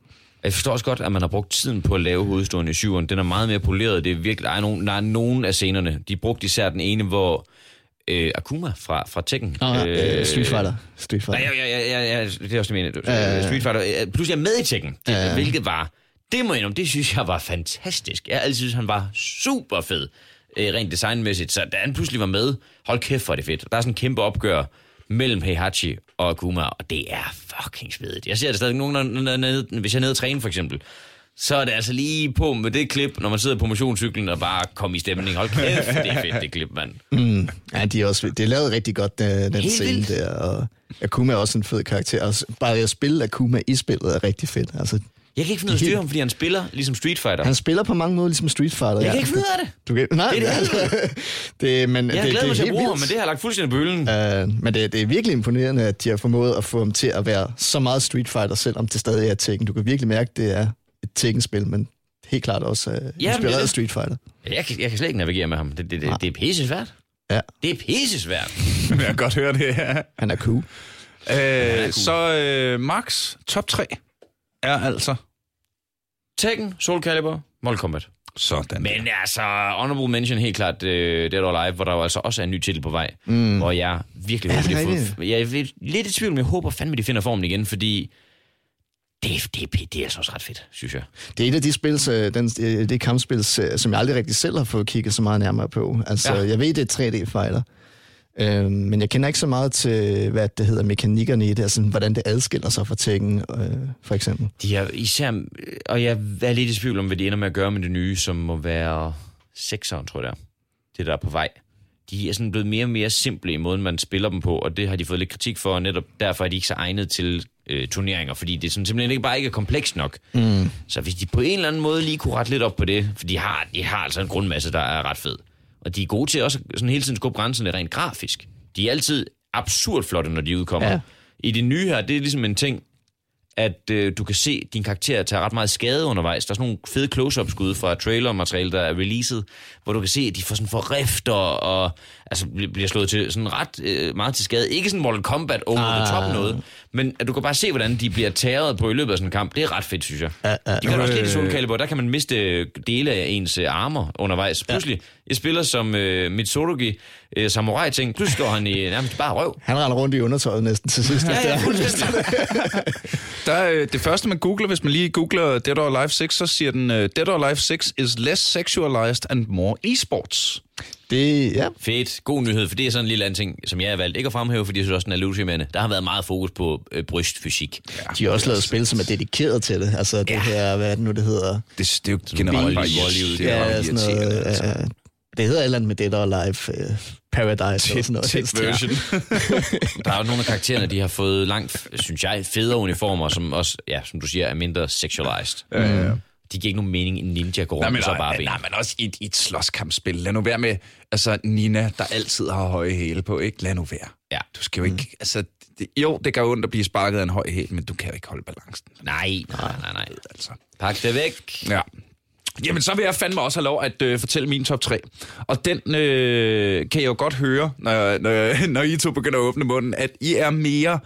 [SPEAKER 3] Jeg forstår også godt, at man har brugt tiden på at lave hovedhistorien i syveren. Den er meget mere poleret. Det er virkelig, der, er nogle, der er nogle af scenerne. De brugte især den ene, hvor øh, Akuma fra, fra Tekken...
[SPEAKER 2] Nå, øh, Street Fighter. Street
[SPEAKER 3] Nej,
[SPEAKER 2] Fighter.
[SPEAKER 3] ja, ja, ja, ja, det er også det, jeg mener.
[SPEAKER 2] Øh.
[SPEAKER 3] Street Fighter. øh, Pludselig er med i Tekken, det,
[SPEAKER 2] Ja.
[SPEAKER 3] hvilket var... Det må jeg det synes jeg var fantastisk. Jeg altid synes, han var super fed, øh, rent designmæssigt. Så da han pludselig var med, hold kæft, er det fedt. Der er sådan en kæmpe opgør mellem Heihachi og Akuma, og det er fucking svedigt. Jeg ser det stadig nogen, når, når, når, hvis jeg er nede og træne, for eksempel. Så er det altså lige på med det klip, når man sidder på motionscyklen og bare kommer i stemning. Hold kæft, det er fedt, det klip, mand.
[SPEAKER 2] Mm. Ja, de er også, det er lavet rigtig godt, øh, den
[SPEAKER 3] Helt
[SPEAKER 2] scene
[SPEAKER 3] vildt.
[SPEAKER 2] der. Og Akuma er også en fed karakter. Og s- bare at spille Akuma i spillet er rigtig fedt. Altså,
[SPEAKER 3] Jeg kan ikke finde ud af at styre ham, fordi han spiller ligesom Street Fighter.
[SPEAKER 2] Han spiller på mange måder ligesom Street Fighter.
[SPEAKER 3] Jeg kan ikke finde ud af det.
[SPEAKER 2] Du kan, nej,
[SPEAKER 3] Det er det
[SPEAKER 2] det, men,
[SPEAKER 3] Jeg
[SPEAKER 2] det,
[SPEAKER 3] glædet mig
[SPEAKER 2] det
[SPEAKER 3] til
[SPEAKER 2] er
[SPEAKER 3] at bruge ham, men det har jeg lagt fuldstændig på hylden.
[SPEAKER 2] Uh, men det, det er virkelig imponerende, at de har formået at få ham til at være så meget Street Fighter, selvom det stadig er Tekken. Du kan virkelig mærke, at det er et Tekken-spil, men helt klart også uh,
[SPEAKER 3] er
[SPEAKER 2] inspireret af. Street Fighter.
[SPEAKER 3] Jeg kan, jeg kan slet ikke navigere med ham. Det, det, det, det er pisse svært.
[SPEAKER 2] Ja,
[SPEAKER 3] Det er pisse svært.
[SPEAKER 1] Jeg kan godt høre det her.
[SPEAKER 2] han er cool.
[SPEAKER 1] Øh,
[SPEAKER 3] cool.
[SPEAKER 1] Så øh, Max, top 3 er altså
[SPEAKER 3] Tekken, Soul Calibur, Mortal Kombat.
[SPEAKER 1] sådan.
[SPEAKER 3] Men altså, honorable mention helt klart uh, Dead or Alive, hvor der jo altså også er en ny titel på vej, mm. hvor jeg virkelig
[SPEAKER 2] Ja,
[SPEAKER 3] håber,
[SPEAKER 2] er
[SPEAKER 3] de fået, jeg er lidt i tvivl, men jeg håber fandme, de finder formen igen, fordi det, det, det, er altså også ret fedt, synes jeg.
[SPEAKER 2] Det er et af de spil, så den, øh, det kampspil, som jeg aldrig rigtig selv har fået kigget så meget nærmere på. Altså,
[SPEAKER 3] ja.
[SPEAKER 2] jeg ved, det er 3D-fighter. Øhm, men jeg kender ikke så meget til, hvad det hedder, mekanikkerne i det, altså hvordan det adskiller sig fra Tekken, øh, for eksempel.
[SPEAKER 3] De er især, og jeg er lidt i tvivl om, hvad de ender med at gøre med det nye, som må være sekseren, tror jeg det er. Det der er på vej. De er sådan blevet mere og mere simple i måden, man spiller dem på, og det har de fået lidt kritik for, og netop derfor er de ikke så egnet til øh, turneringer, fordi det er sådan simpelthen ikke bare ikke er komplekst nok. Mm. Så hvis de på en eller anden måde lige kunne rette lidt op på det, for de har, de har altså en grundmasse, der er ret fed. Og de er gode til også sådan hele tiden skubbe grænserne rent grafisk. De er altid absurd flotte, når de udkommer.
[SPEAKER 2] Ja.
[SPEAKER 3] I det nye her, det er ligesom en ting, at øh, du kan se din karakter tage ret meget skade undervejs. Der er sådan nogle fede close-up-skud fra trailer-materiale, der er releaset, hvor du kan se, at de får sådan for rifter og altså, bl- bliver slået til sådan ret øh, meget til skade. Ikke sådan Mortal Kombat over ah. the top noget, men at du kan bare se, hvordan de bliver tæret på i løbet af sådan en kamp. Det er ret fedt, synes jeg.
[SPEAKER 2] Ja, ja.
[SPEAKER 3] De kan også lidt i Soul Calibur, der kan man miste dele af ens øh, armer undervejs. Pludselig, jeg spiller som øh, Mitsurugi øh, samurai-ting, pludselig står han i nærmest bare røv.
[SPEAKER 2] Han render rundt i undertøjet næsten til sidst.
[SPEAKER 3] Ja, ja.
[SPEAKER 1] Der er, øh, det første, man googler, hvis man lige googler Dead or Alive 6, så siger den, øh, Dead or Alive 6 is less sexualized and more esports.
[SPEAKER 2] Det, ja,
[SPEAKER 3] Fedt. God nyhed, for det er sådan en lille anden ting, som jeg har valgt ikke at fremhæve, fordi jeg synes også, den er lusimærende. Der har været meget fokus på øh, brystfysik.
[SPEAKER 2] de har også lavet spil, som er dedikeret til det. Altså det
[SPEAKER 3] Ja.
[SPEAKER 2] her, hvad er det nu, det hedder?
[SPEAKER 1] Det, det er jo generelt bare
[SPEAKER 3] vold i
[SPEAKER 1] irriterende.
[SPEAKER 3] ud,
[SPEAKER 1] Det er
[SPEAKER 2] Ja, sådan noget,
[SPEAKER 1] altså.
[SPEAKER 2] øh, det hedder et eller andet med Dead or Alive uh, Paradise eller sådan noget.
[SPEAKER 1] Version.
[SPEAKER 3] Der er jo nogle af karaktererne, de har fået langt, synes jeg, federe uniformer, som også, ja, som du siger, er mindre sexualized.
[SPEAKER 1] Ja, ja, ja.
[SPEAKER 3] De giver ikke nogen mening, en ninja går
[SPEAKER 1] Nej,
[SPEAKER 3] rundt
[SPEAKER 1] men,
[SPEAKER 3] med så bare
[SPEAKER 1] nej,
[SPEAKER 3] ben.
[SPEAKER 1] nej, men også i, et- i et slåskampspil. Lad nu være med, altså Nina, der altid har høje hæle på, ikke? Lad nu være.
[SPEAKER 3] Ja.
[SPEAKER 1] Du skal jo ikke, altså, det, jo, det gør ondt at blive sparket af en høj hæl, men du kan jo ikke holde balancen.
[SPEAKER 3] Nej, nej, nej, nej.
[SPEAKER 1] Altså.
[SPEAKER 3] Pak det væk.
[SPEAKER 1] Ja. Jamen, så vil jeg fandme også have lov at øh, fortælle min top 3. Og den øh, kan jeg jo godt høre, når, når, når I to begynder at åbne munden, at I er mere...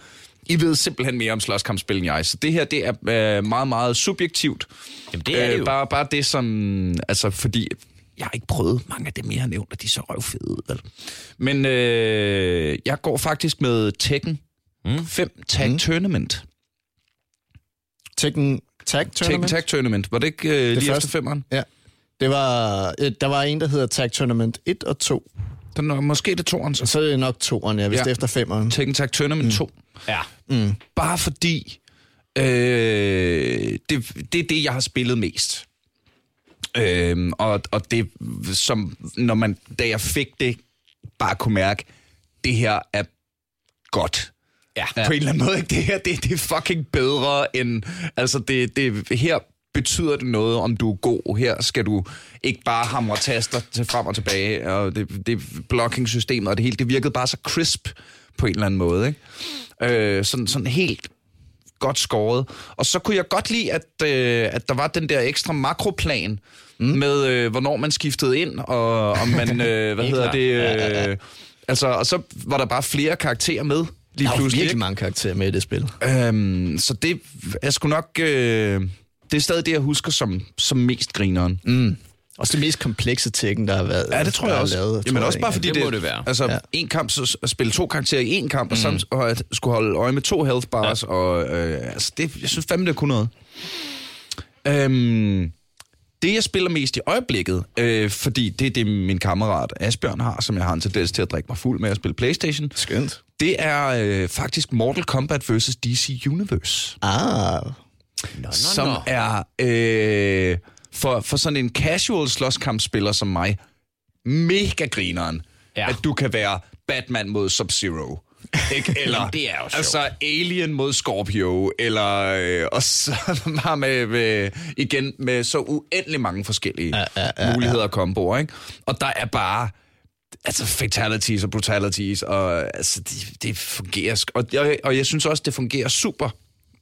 [SPEAKER 1] I ved simpelthen mere om slåskampspil end jeg. Så det her, det er øh, meget, meget subjektivt.
[SPEAKER 3] Jamen, det er det jo.
[SPEAKER 1] Bare, bare det som... Altså, fordi jeg har ikke prøvet mange af dem, jeg har nævnt, og de er så røvfede. Vel? Men øh, jeg går faktisk med Tekken
[SPEAKER 3] Mm.
[SPEAKER 1] 5 Tag mm. Tournament.
[SPEAKER 2] Tekken Tag
[SPEAKER 1] Tekken
[SPEAKER 2] Tournament?
[SPEAKER 1] Tag Tournament. Var det ikke øh, lige
[SPEAKER 2] første.
[SPEAKER 1] efter femmeren?
[SPEAKER 2] Ja. Det var, øh, der var en, der hedder Tag Tournament 1 og 2.
[SPEAKER 1] Den er måske det toeren, så.
[SPEAKER 2] Så er det nok toeren, ja, hvis
[SPEAKER 1] Ja.
[SPEAKER 2] det er efter femeren.
[SPEAKER 1] Tekken Tag Tournament mm. 2.
[SPEAKER 3] Ja.
[SPEAKER 1] Bare fordi, øh, det, det er det, jeg har spillet mest. Øh, og, og det, som, når man, da jeg fik det, bare kunne mærke, det her er godt.
[SPEAKER 3] Ja.
[SPEAKER 1] På en eller anden måde, ikke? Det her, det, det er fucking bedre end, altså det, det, her betyder det noget, om du er god. Her skal du ikke bare hamre taster til frem og tilbage, og det, det blocking-systemet og det hele, det virkede bare så crisp på en eller anden måde, ikke? Øh, sådan, sådan helt godt skåret. Og så kunne jeg godt lide, at, øh, at der var den der ekstra makroplan mm. med, øh, hvornår man skiftede ind, og om man, øh, hvad hedder
[SPEAKER 3] klart.
[SPEAKER 1] det, øh, altså, og så var der bare flere karakterer med, lige
[SPEAKER 2] Der er jo
[SPEAKER 1] pludselig.
[SPEAKER 2] virkelig mange karakterer med i det spil.
[SPEAKER 1] Øhm, så det er sgu nok... Øh, det er stadig det, jeg husker som, som mest grineren. Mm.
[SPEAKER 2] Også det mest komplekse Tekken, der har været
[SPEAKER 1] Ja, det tror jeg også.
[SPEAKER 2] Lavet,
[SPEAKER 1] Jamen
[SPEAKER 2] tror
[SPEAKER 1] også
[SPEAKER 2] jeg,
[SPEAKER 1] bare fordi
[SPEAKER 3] det
[SPEAKER 1] det,
[SPEAKER 3] må det være.
[SPEAKER 1] Altså,
[SPEAKER 2] Ja.
[SPEAKER 1] en kamp, så at spille to karakterer i en kamp, mm. og, samt, og at skulle holde øje med to health bars, ja. og øh, altså, det, jeg synes fandme, det kunne noget. Øhm, det, jeg spiller mest i øjeblikket, øh, fordi det er det, min kammerat Asbjørn har, som jeg har en tendens til at drikke mig fuld med at spille Playstation,
[SPEAKER 2] Skønt.
[SPEAKER 1] det er øh, faktisk Mortal Kombat vs. DC Universe.
[SPEAKER 2] Ah,
[SPEAKER 3] Nå, nå,
[SPEAKER 1] som
[SPEAKER 3] nå.
[SPEAKER 1] er øh, for, for sådan en casual slåskampspiller som mig, mega grineren,
[SPEAKER 3] Ja.
[SPEAKER 1] at du kan være Batman mod Sub-Zero. Ikke? Eller,
[SPEAKER 3] Jamen, det er jo sjovt.
[SPEAKER 1] Altså Alien mod Scorpio, eller øh, og så bare med, med, igen med så uendelig mange forskellige ja, ja, ja, muligheder og komboer, ikke? Og der er bare altså fatalities og brutalities, og altså, det, det fungerer, og jeg, og jeg synes også, det fungerer super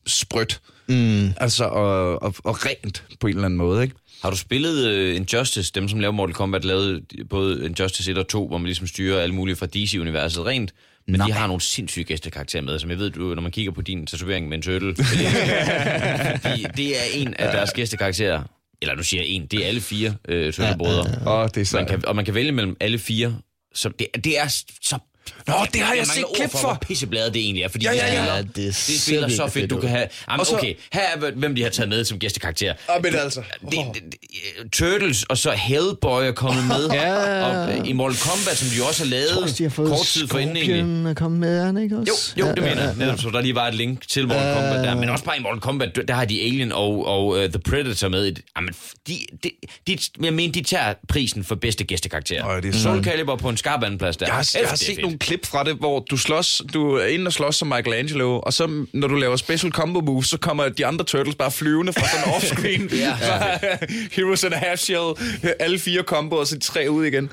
[SPEAKER 1] sprødt, mm. altså, og, og, og rent på en eller anden måde, ikke?
[SPEAKER 3] Har du spillet uh, Injustice, dem som laver Mortal Kombat, lavede både Injustice 1 og 2, hvor man ligesom styrer alle mulige fra DC-universet rent, men
[SPEAKER 1] Nej.
[SPEAKER 3] de har nogle sindssyge gæstekarakterer med, som jeg ved, du, når man kigger på din tatovering med en turtle, fordi, det er en af deres gæstekarakterer, eller nu siger jeg en, det er alle fire øh, turtlebrødre.
[SPEAKER 1] Og det er så...
[SPEAKER 3] Man kan, og man kan vælge mellem alle fire, så det, det er så...
[SPEAKER 1] Nå, det har jeg
[SPEAKER 3] mangler
[SPEAKER 1] set klip
[SPEAKER 3] for. hvor pissebladet det egentlig er, fordi
[SPEAKER 1] Ja, ja, ja.
[SPEAKER 2] Ja, det
[SPEAKER 3] det spiller så fedt, du kan have... Jamen,
[SPEAKER 1] så-
[SPEAKER 3] okay, her er, hvem de har taget med som gæstekarakter.
[SPEAKER 1] Ja, men altså.
[SPEAKER 3] Det, det, det, Turtles og så Hellboy er kommet med.
[SPEAKER 2] Ja.
[SPEAKER 3] Og øh, i Mortal Kombat, som de også har lavet
[SPEAKER 2] Også, de har fået
[SPEAKER 3] kort tid for inden egentlig.
[SPEAKER 2] Scorpion at komme med, er ikke
[SPEAKER 3] Jo,
[SPEAKER 2] også?
[SPEAKER 3] jo,
[SPEAKER 2] Ja,
[SPEAKER 3] det
[SPEAKER 2] ja,
[SPEAKER 3] mener jeg.
[SPEAKER 2] ja.
[SPEAKER 3] Så der lige var et link til Mortal Kombat der. Men også bare i Mortal Kombat, der har de Alien og, og uh, The Predator med. Jamen, de, de, de, jeg mener, de tager prisen for bedste gæstekarakter.
[SPEAKER 1] Er
[SPEAKER 3] Soul. Calibur på en skarp andenplads der.
[SPEAKER 1] Jeg har, jeg har
[SPEAKER 3] er
[SPEAKER 1] set
[SPEAKER 3] fedt.
[SPEAKER 1] Klip fra det, hvor du slås, du er inde og slås som Michelangelo, og så når du laver special combo moves, så kommer de andre turtles bare flyvende fra sådan off-screen.
[SPEAKER 3] Ja.
[SPEAKER 1] Bare Heroes and a half shell, alle fire komboer, og så tre ud igen.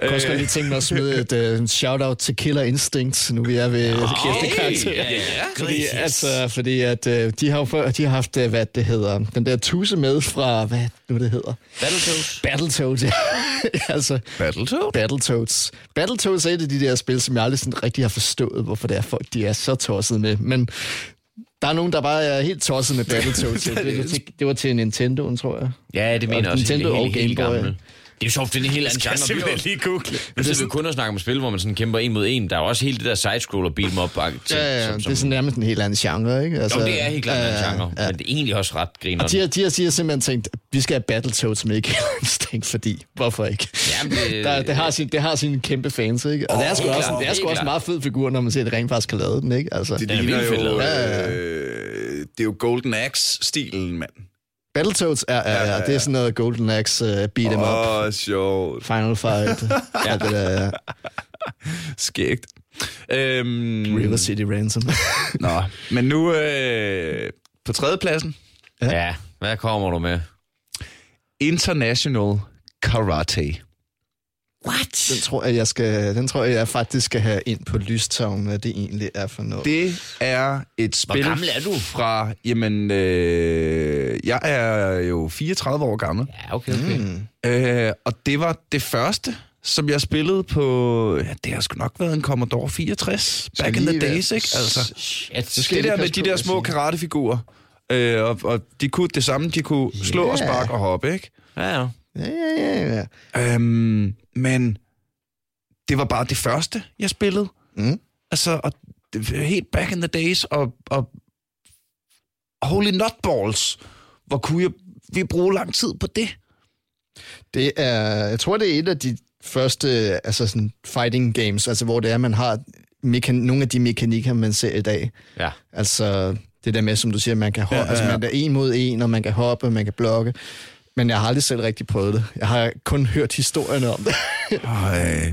[SPEAKER 2] Jeg kunne også lige tænke mig at smide et uh, shout-out til Killer Instinct, nu vi er ved gæstekarakter.
[SPEAKER 3] ja, ja, ja.
[SPEAKER 2] Fordi,
[SPEAKER 3] Yes.
[SPEAKER 2] altså, fordi at, uh, de har jo før, de har haft, uh, hvad det hedder, den der tuse med fra, hvad nu det hedder?
[SPEAKER 3] Battletoads.
[SPEAKER 2] Battletoads, ja. altså,
[SPEAKER 1] Battletoad?
[SPEAKER 2] Battletoads. Battletoads er et af de der spil, som jeg aldrig sådan rigtig har forstået, hvorfor det er folk, de er så tosset med. Men der er nogen, der bare er helt tosset med Battletoads. det, var til, det var til Nintendo'en, tror jeg.
[SPEAKER 3] Ja, det mener
[SPEAKER 2] Og
[SPEAKER 3] også.
[SPEAKER 2] Nintendo
[SPEAKER 3] helt,
[SPEAKER 2] og
[SPEAKER 3] helt, helt
[SPEAKER 2] Game Boy.
[SPEAKER 3] gammel. Det er jo sjovt, det er en helt anden
[SPEAKER 1] Jeg
[SPEAKER 3] genre.
[SPEAKER 1] skal
[SPEAKER 3] er jo-
[SPEAKER 1] simpelthen lige google.
[SPEAKER 3] Nu sidder vi kun og snakker om spil, hvor man sådan kæmper en mod en. Der er jo også hele det der side-scroller beat em up
[SPEAKER 2] Ja, ja, det er sådan nærmest en helt anden genre, ikke? Altså,
[SPEAKER 3] Jo, det er helt klart en anden genre,
[SPEAKER 2] ja.
[SPEAKER 3] men det er egentlig også ret griner.
[SPEAKER 2] Og de har, de, har, de har simpelthen tænkt, vi skal have Battletoads med i Killer Instinct, fordi hvorfor ikke?
[SPEAKER 3] Jamen, det-
[SPEAKER 2] der, det, har sin, det har sine kæmpe fans, ikke? Og det er sgu også,
[SPEAKER 3] klart,
[SPEAKER 2] det er sgu også en meget fed figur, når man ser, at det rent faktisk har lavet den, ikke? Altså,
[SPEAKER 1] Det
[SPEAKER 3] Den er
[SPEAKER 1] jo, øh, det er jo Golden Axe-stilen, mand.
[SPEAKER 2] Battletoads er, er, er, det er sådan noget Golden Axe uh, beat em up,
[SPEAKER 1] Åh, oh, sjovt.
[SPEAKER 2] Final Fight, ja. det der, ja.
[SPEAKER 1] Skægt. Øhm,
[SPEAKER 2] River City Ransom.
[SPEAKER 1] Nå, men nu øh, på tredjepladsen.
[SPEAKER 3] Ja, hvad kommer du med?
[SPEAKER 1] International Karate.
[SPEAKER 2] What? Den tror jeg, jeg skal, den tror jeg, jeg faktisk skal have ind på lystavlen, hvad det egentlig er for noget.
[SPEAKER 1] Det er et spil
[SPEAKER 3] gammel er du?
[SPEAKER 1] fra... Jamen, øh, jeg er jo 34 år gammel.
[SPEAKER 3] Ja, okay, okay. Mm.
[SPEAKER 1] Øh, og det var det første, som jeg spillede på... Ja, det har sgu nok været en Commodore 64. Back in the days, ikke? Altså,
[SPEAKER 3] Shit.
[SPEAKER 2] skal
[SPEAKER 1] det
[SPEAKER 2] jeg
[SPEAKER 1] der med de der små karatefigurer. Øh, og, og de kunne det samme. De kunne slå og
[SPEAKER 2] Ja.
[SPEAKER 1] sparke og hoppe, ikke?
[SPEAKER 3] Ja, ja.
[SPEAKER 2] Ja, ja, ja, ja.
[SPEAKER 1] Øhm, men det var bare det første, jeg spillede.
[SPEAKER 2] Mm.
[SPEAKER 1] Altså, og det, var helt back in the days, og, og holy nutballs, hvor kunne jeg, vi bruge lang tid på det?
[SPEAKER 2] Det er, jeg tror, det er et af de første altså sådan fighting games, altså hvor det er, man har mekan- nogle af de mekanikker, man ser i dag.
[SPEAKER 3] ja.
[SPEAKER 2] Altså det der med, som du siger, man kan hoppe, ja,
[SPEAKER 1] Ja,
[SPEAKER 2] ja,
[SPEAKER 1] ja,
[SPEAKER 2] ja.
[SPEAKER 1] ja.
[SPEAKER 2] altså man er en mod en, og man kan hoppe, man kan blokke. Men jeg har aldrig selv rigtig prøvet det. Jeg har kun hørt historierne om det.
[SPEAKER 1] Og, øh,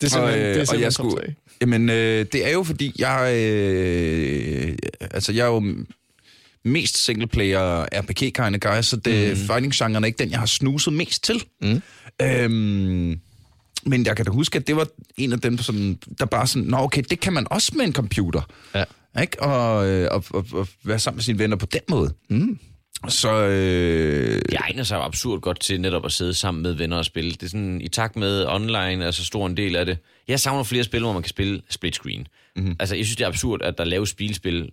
[SPEAKER 2] Det er
[SPEAKER 1] og,
[SPEAKER 2] simpelthen, det er
[SPEAKER 1] og
[SPEAKER 2] simpelthen
[SPEAKER 1] jeg
[SPEAKER 2] top
[SPEAKER 1] skulle,
[SPEAKER 2] tre.
[SPEAKER 1] jamen, øh, det er jo fordi, jeg, øh, altså, jeg er jo mest singleplayer RPG kind guy, så det, mm. fighting-genren er ikke den, jeg har snuset mest til. Mm. Øhm, men jeg kan da huske, at det var en af dem, sådan, der bare sådan, nå okay, det kan man også med en computer.
[SPEAKER 2] Ja.
[SPEAKER 1] Ikke? Og, øh, og, og, og være sammen med sine venner på den måde. Mm. Så øh,
[SPEAKER 3] Det egner sig absurd godt til netop at sidde sammen med venner og spille. Det er sådan, i takt med online er så stor en del af det. Jeg savner flere spil, hvor man kan spille split screen. Mm-hmm. Altså, jeg synes, det er absurd, at der laves spilspil,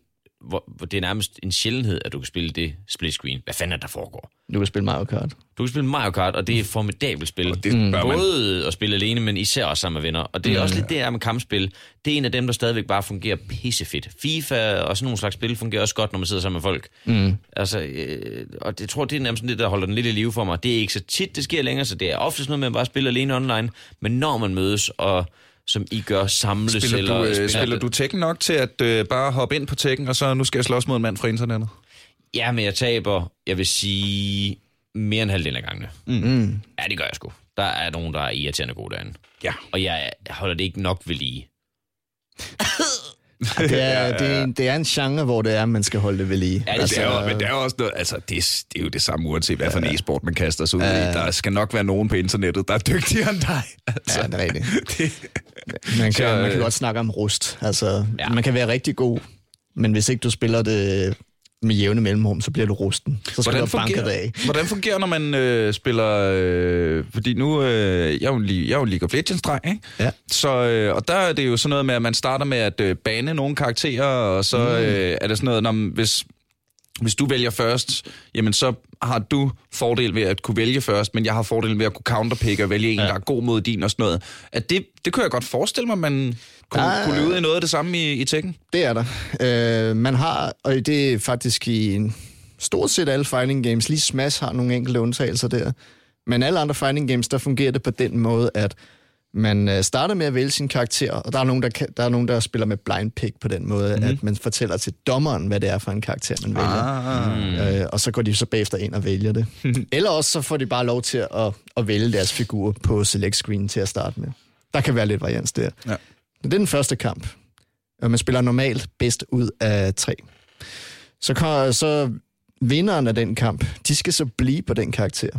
[SPEAKER 3] hvor, hvor det er nærmest en sjældenhed, at du kan spille det split screen. Hvad fanden er der foregår?
[SPEAKER 2] Du kan spille Mario Kart.
[SPEAKER 3] Du kan spille Mario Kart, og det er et formidabelt spil.
[SPEAKER 1] Og det bør man.
[SPEAKER 3] Både at spille alene, men især også sammen med venner. Og det er også lidt det her med kampspil. Det er en af dem, der stadigvæk bare fungerer pissefedt. FIFA og sådan nogle slags spil fungerer også godt, når man sidder sammen med folk. Mm. Altså, øh, og det, jeg tror, det er nærmest sådan det, der holder den lidt i live for mig. Det er ikke så tit, det sker længere, så det er oftest noget med at bare spille alene online. Men når man mødes, og som I gør, samles
[SPEAKER 1] spiller,
[SPEAKER 3] eller...
[SPEAKER 1] du, øh, spiller du Tekken nok til at øh, bare hoppe ind på Tekken, og så nu skal jeg slås mod en mand fra internettet?
[SPEAKER 3] Ja, men jeg taber, jeg vil sige, mere end halvdelen af gangene. Mm. Ja, det gør jeg sgu. Der er nogen, der er irriterende gode derinde.
[SPEAKER 1] Ja.
[SPEAKER 3] Og jeg holder det ikke nok ved lige.
[SPEAKER 2] Det er, det, er en, det er en genre, hvor det er, man skal holde det ved lige.
[SPEAKER 3] Ja, det
[SPEAKER 1] Altså, det er jo, men det er jo også noget, altså, det, er, det er jo det samme, uanset hvad for en e-sport man kaster sig ud i. Der skal nok være nogen på internettet, der er dygtigere end dig. Altså,
[SPEAKER 2] Ja, det er rigtigt.
[SPEAKER 1] det,
[SPEAKER 2] Man kan,
[SPEAKER 1] Så,
[SPEAKER 2] man kan
[SPEAKER 1] øh,
[SPEAKER 2] godt snakke om rust. Altså,
[SPEAKER 3] Ja.
[SPEAKER 2] ja. Man kan være rigtig god, men hvis ikke du spiller det med jævne mellemrum, så bliver du rusten. Så skal
[SPEAKER 1] hvordan,
[SPEAKER 2] du banke af.
[SPEAKER 1] hvordan fungerer når man øh, spiller... Øh, fordi nu... Øh, jeg er jo en li- jeg er jo League of Legends-dreng, ikke?
[SPEAKER 2] Ja.
[SPEAKER 1] Så, øh, og der er det jo sådan noget med, at man starter med at øh, bane nogle karakterer, og så mm. øh, er det sådan noget, når, man- hvis, hvis du vælger først, jamen så har du fordel ved at kunne vælge først, men jeg har fordel ved at kunne counterpick og vælge en, ja. der er god mod din og sådan noget. At det, det kunne jeg godt forestille mig, man kunne,
[SPEAKER 2] Der-
[SPEAKER 1] kunne i noget af det samme i, i Tekken.
[SPEAKER 2] Det er der. Øh, man har, og det er faktisk i en, stort set alle fighting games, lige Smash har nogle enkelte undtagelser der, men alle andre fighting games, der fungerer det på den måde, at man øh, starter med at vælge sin karakter, og der er nogen, der, kan, der, er nogen, der spiller med blind pick på den måde, mm. at man fortæller til dommeren, hvad det er for en karakter, man vælger.
[SPEAKER 1] Ah.
[SPEAKER 2] Øh, og så går de så bagefter ind og vælger det. Eller også så får de bare lov til at, at vælge deres figur på select screen til at starte med. Der kan være lidt varians der.
[SPEAKER 1] Ja.
[SPEAKER 2] Det er den første kamp. Og man spiller normalt bedst ud af tre. Så, kan, så vinderen af den kamp, de skal så blive på den karakter.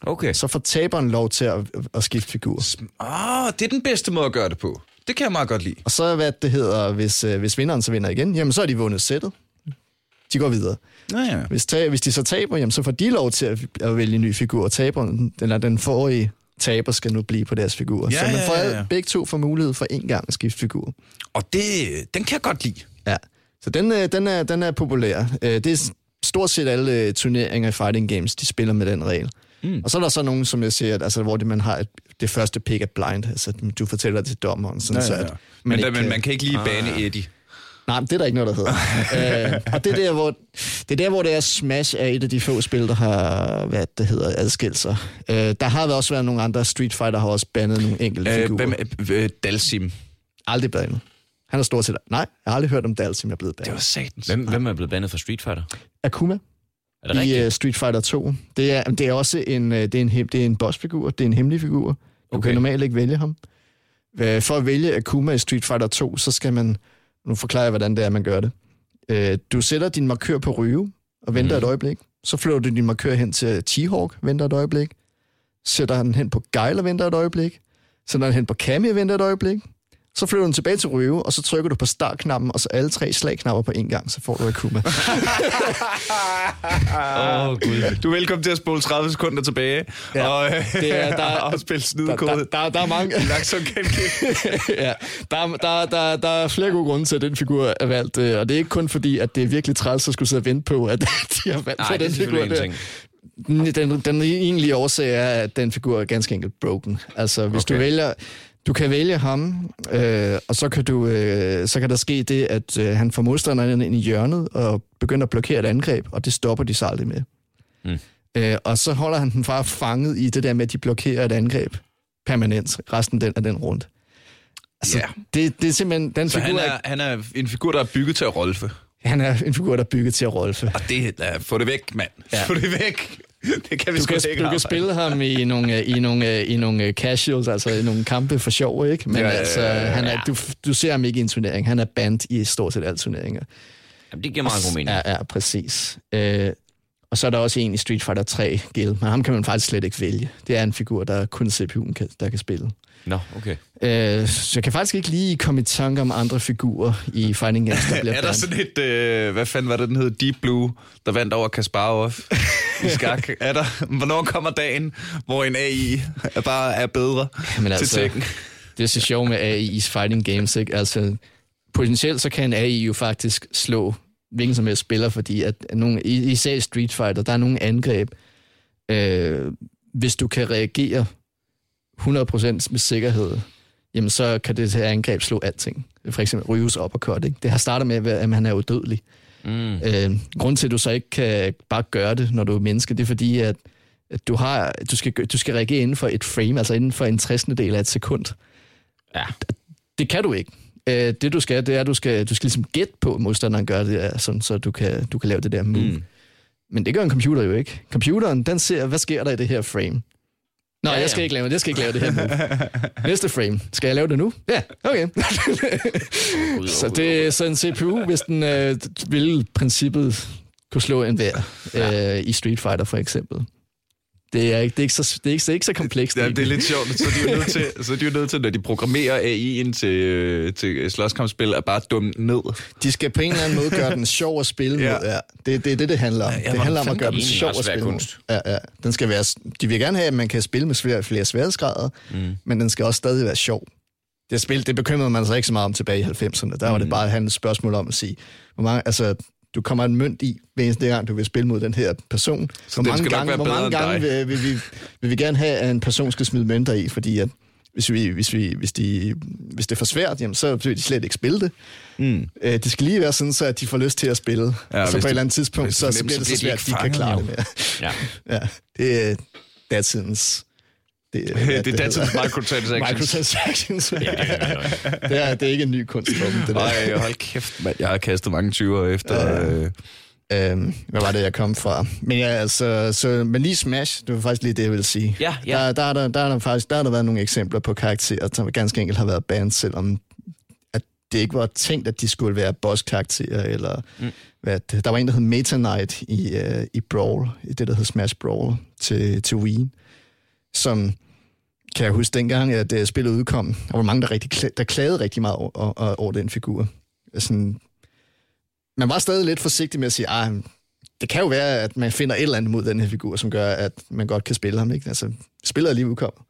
[SPEAKER 3] Okay.
[SPEAKER 2] Så får taberen lov til at, at skifte figur.
[SPEAKER 1] Ah, det er den bedste måde at gøre det på. Det kan jeg meget godt lide.
[SPEAKER 2] Og så hvad det hedder, hvis, øh, hvis vinderen så vinder igen, jamen så har de vundet sættet. De går videre.
[SPEAKER 1] Ja, ja.
[SPEAKER 2] Hvis, ta- hvis de så taber, jamen, så får de lov til at, at vælge en ny figur, og taberen, eller den forrige taber skal nu blive på deres figur.
[SPEAKER 1] Ja,
[SPEAKER 2] så man
[SPEAKER 1] ja,
[SPEAKER 2] får
[SPEAKER 1] ja, ja.
[SPEAKER 2] begge to får mulighed for en gang at skifte figur.
[SPEAKER 1] Og det, den kan jeg godt lide.
[SPEAKER 2] Ja. Så den, øh, den, er, den er populær. Øh, Det er stort set alle øh, turneringer i fighting games, de spiller med den regel. Mm. Og så er der så nogen, som jeg siger, at, altså, hvor det, man har et, det første pick er blind. Altså, du fortæller det til dommeren. Sådan, Så, at
[SPEAKER 1] Men,
[SPEAKER 2] man,
[SPEAKER 1] der,
[SPEAKER 2] ikke,
[SPEAKER 1] men man kan ikke lige bane Eddie.
[SPEAKER 2] Nej, men det er der ikke noget, der hedder. øh, og det er, der, hvor, det er der, hvor det er Smash er et af de få spil, der har hvad det hedder, adskilt sig. Øh, der har også været nogle andre. Street Fighter har også bandet nogle enkelte
[SPEAKER 1] Øh,
[SPEAKER 2] figurer.
[SPEAKER 1] hvem er øh, Dalsim?
[SPEAKER 2] Aldrig bandet. Han er stort set... Nej, jeg har aldrig hørt om Dalsim er blevet
[SPEAKER 1] Det var
[SPEAKER 2] bandet.
[SPEAKER 1] satans.
[SPEAKER 3] Hvem, hvem er blevet bandet for Street Fighter?
[SPEAKER 2] Akuma
[SPEAKER 3] Er det
[SPEAKER 2] i
[SPEAKER 3] rigtigt?
[SPEAKER 2] uh, Street Fighter 2. Det er, det er også en, øh, det er en, det er en bossfigur. Det er en hemmelig figur. Du okay.
[SPEAKER 3] Okay.
[SPEAKER 2] kan normalt ikke vælge ham. Øh, For at vælge Akuma i Street Fighter 2, så skal man... Nu forklarer jeg, hvordan det er, man gør det. Øh, Du sætter din markør på Ryu og venter mm. et øjeblik. Så flytter du din markør hen til T-Hawk, venter et øjeblik. Sætter den hen på Guile og venter et øjeblik. Sætter den hen på Kami og venter et øjeblik. Så flytter du den tilbage til Ryu, og så trykker du på startknappen, og så alle tre slagknapper på en gang, så får du Akuma.
[SPEAKER 3] Oh, gud.
[SPEAKER 1] Du er velkommen til at spole 30 sekunder tilbage.
[SPEAKER 2] Ja,
[SPEAKER 1] og, øh,
[SPEAKER 2] det er- der er-
[SPEAKER 1] og spille
[SPEAKER 2] der,
[SPEAKER 1] snydekode.
[SPEAKER 2] der, der, der er mange...
[SPEAKER 1] Langsom
[SPEAKER 2] ja, der, er- der, der, der er flere gode grunde til, at den figur er valgt, øh, og det er ikke kun fordi, at det er virkelig træls at skulle sidde og vente på, at de har valgt
[SPEAKER 3] Nej, er
[SPEAKER 2] den figur der.
[SPEAKER 3] ting.
[SPEAKER 2] Den, den egentlige årsag er, at den figur er ganske enkelt broken. Altså, hvis okay. du vælger... Du kan vælge ham, øh, og så kan, du, øh, så kan der ske det, at øh, han får modstanderen ind i hjørnet og begynder at blokere et angreb, og det stopper de så aldrig med.
[SPEAKER 3] Mm.
[SPEAKER 2] Øh, og så holder han den bare fanget i det der med, at de blokerer et angreb permanent resten den, af den runde. Altså,
[SPEAKER 1] Ja.
[SPEAKER 2] det, det er simpelthen... Den
[SPEAKER 1] Så
[SPEAKER 2] figur
[SPEAKER 1] han er, han er en figur, der er bygget til at rolfe.
[SPEAKER 2] han er en figur, der er bygget til at rolfe.
[SPEAKER 1] Og det, uh, få det væk, mand. Ja. Få det væk. Det kan vi
[SPEAKER 2] Du kan,
[SPEAKER 1] ikke
[SPEAKER 2] du kan spille ham i nogle, i nogle, i nogle casuals, altså i nogle kampe for sjov, ikke? Men
[SPEAKER 1] Ja,
[SPEAKER 2] altså, han er, du, du ser ham ikke i en turnering. Han er banned i stort set alle turneringer.
[SPEAKER 3] Jamen, det giver meget god mening.
[SPEAKER 2] Ja, ja, præcis. Øh, og så er der også en i Street Fighter 3 Gil, men ham kan man faktisk slet ikke vælge. Det er en figur, der kun CPU'en kan, der kan spille.
[SPEAKER 3] Nå, okay.
[SPEAKER 2] Øh, så jeg kan faktisk ikke lige komme i tanke om andre figurer i Fighting Games, der bliver
[SPEAKER 1] Er der
[SPEAKER 2] banned.
[SPEAKER 1] sådan et, øh, hvad fanden var det, den hed, Deep Blue, der vandt over Kasparov i skak? er der, hvornår kommer dagen, hvor en AI er bare er bedre
[SPEAKER 2] Men
[SPEAKER 1] til
[SPEAKER 2] altså, det er så sjovt med AI i fighting games, ikke? Altså, potentielt så kan en AI jo faktisk slå hvilken som helst spiller, fordi at nogle, i- især i Street Fighter, der er nogle angreb, øh, hvis du kan reagere 100% med sikkerhed, jamen så kan det her angreb slå alting. For eksempel Ryus uppercut, ikke? Det har startet med, at han er udødelig.
[SPEAKER 3] Mm.
[SPEAKER 2] Øh, grunden til, at du så ikke kan bare gøre det, når du er menneske, det er fordi, at, at du, har, du, skal, du skal reagere inden for et frame, altså inden for en 60. del af et sekund.
[SPEAKER 3] Ja.
[SPEAKER 2] Det kan du ikke. Øh, det du skal, det er, at du skal, du skal ligesom gætte på, at modstanderen gør det, der, sådan, så du kan, du kan lave det der move. Mm. Men det gør en computer jo ikke. Computeren, den ser, hvad sker der i det her frame? Nå, ja, jeg skal ikke lave det. Jeg skal ikke lave det her nu. Næste frame. Skal jeg lave det nu? Ja, okay. så det er så en CPU, hvis den øh, vil i princippet kunne slå en hver øh, i Street Fighter for eksempel. Det er, ikke, det er, ikke, så, det er, ikke, det er ikke så komplekst.
[SPEAKER 1] Ja, det er lidt sjovt. Så de er jo nødt til, så de er jo nødt til når de programmerer AI'en til, øh, til slåskampspil, at bare dumme ned.
[SPEAKER 2] De skal på en eller anden måde gøre den sjov at spille
[SPEAKER 1] Ja.
[SPEAKER 2] mod. Ja. Det, det er det, det handler om.
[SPEAKER 1] Ja,
[SPEAKER 2] det handler om at gøre den sjov at spille
[SPEAKER 3] kunst.
[SPEAKER 2] mod. Ja, ja. Den skal være, de vil gerne have, at man kan spille med flere, flere sværhedsgrader, mm. men den skal også stadig være sjov. Det spil, det bekymrede man sig ikke så meget om tilbage i 90'erne. Der var det bare et spørgsmål om at sige, hvor mange, altså, du kommer en mønt i, hver eneste gang, du vil spille mod den her person. hvor
[SPEAKER 1] den
[SPEAKER 2] mange gange, hvor mange gange vil, vil, vi, vil vi gerne have, at en person skal smide mønter i, fordi at hvis, vi, hvis, vi, hvis, de, hvis det er for svært, jamen, så vil de slet ikke spille det. Mm. Øh, det skal lige være sådan, så at de får lyst til at spille. Ja, og så på et
[SPEAKER 1] det-
[SPEAKER 2] eller andet tidspunkt, så,
[SPEAKER 1] det er
[SPEAKER 2] så bliver
[SPEAKER 1] så
[SPEAKER 2] det så
[SPEAKER 1] de
[SPEAKER 2] svært, at
[SPEAKER 1] ikke
[SPEAKER 2] de kan klare det
[SPEAKER 3] Ja.
[SPEAKER 2] mere. Ja, det er datidens... Det,
[SPEAKER 1] Det, det er datidens microtransactions.
[SPEAKER 2] Microtransactions. det, er, det er ikke en ny kunstform, det der.
[SPEAKER 1] Ej, hold kæft, mand. Jeg har kastet mange 20 efter... Øh,
[SPEAKER 2] Øhm, hvad var det, jeg kom fra? Men ja, altså, så, men lige Smash, det var faktisk lige det, jeg ville sige.
[SPEAKER 3] Ja, ja.
[SPEAKER 2] Der, der, er der, der, er der faktisk der har der været nogle eksempler på karakterer, som ganske enkelt har været banned, selvom at det ikke var tænkt, at de skulle være boss-karakterer, eller mm. hvad, det- der var en, der hed Meta Knight i, uh, i Brawl, i det, der hed Smash Brawl til, til Wii, som kan jeg huske dengang, at uh, spillet udkom, og var mange, der, rigtig, der klagede rigtig meget over, over, over den figur. Altså sådan, man var stadig lidt forsigtig med at sige, ah, det kan jo være, at man finder et eller andet mod den her figur, som gør, at man godt kan spille ham. Ikke? Altså, spillet er lige udkommet.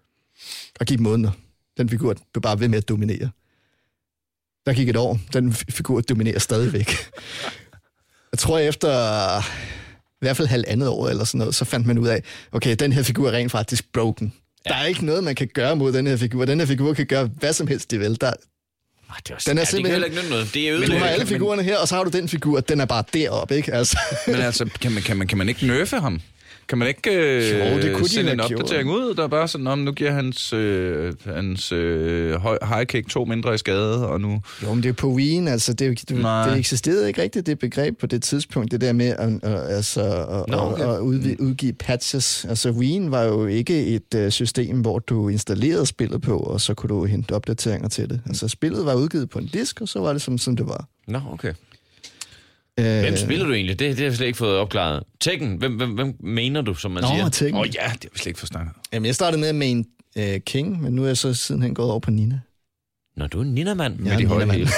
[SPEAKER 2] Og gik måneder. Den figur blev bare ved med at dominere. Der gik et år. Den figur dominerer stadigvæk. Jeg tror, efter i hvert fald halvandet år eller sådan noget, så fandt man ud af, okay, den her figur er rent faktisk broken. Ja. Der er ikke noget, man kan gøre mod den her figur. Den her figur kan gøre hvad som helst, de vil. Der,
[SPEAKER 3] Ah, det, var,
[SPEAKER 2] Den er
[SPEAKER 3] ja, det kan
[SPEAKER 2] simpelthen-
[SPEAKER 3] heller ikke nytte noget. Det er
[SPEAKER 2] du har alle figurerne her, og så har du den figur, den er bare deroppe, ikke? Altså.
[SPEAKER 1] men altså, kan man, kan, man, kan man ikke nerfe ham? Kan man ikke øh,
[SPEAKER 2] Jo, det kunne de
[SPEAKER 1] sende en
[SPEAKER 2] have gjort.
[SPEAKER 1] opdatering ud, der er bare sådan, om nu giver hans, øh, hans øh, high kick to mindre i skade, og nu...
[SPEAKER 2] Jo, men det er på Wien, altså det, du,
[SPEAKER 1] Nej.
[SPEAKER 2] det eksisterede ikke rigtigt, det begreb på det tidspunkt, det der med at, at, altså, at,
[SPEAKER 3] Nå, okay.
[SPEAKER 2] at udvi, udgive patches. Altså Wien var jo ikke et uh, system, hvor du installerede spillet på, og så kunne du hente opdateringer til det. Altså spillet var udgivet på en disk, og så var det som, som det var.
[SPEAKER 3] Nå, okay.
[SPEAKER 2] Øh,
[SPEAKER 3] Hvem spiller du egentlig? Det, det har jeg slet ikke fået opklaret. Tekken, hvem, hvem, hvem mener du, som man
[SPEAKER 2] Nå,
[SPEAKER 3] siger?
[SPEAKER 2] Tekken.
[SPEAKER 1] Åh oh, ja, det har vi slet ikke forstået.
[SPEAKER 2] Jamen, jeg startede med med en uh, King, men nu er jeg så sidenhen gået over på Nina.
[SPEAKER 3] Nå, du er en Nina-mand.
[SPEAKER 2] Er en
[SPEAKER 1] høje hæle.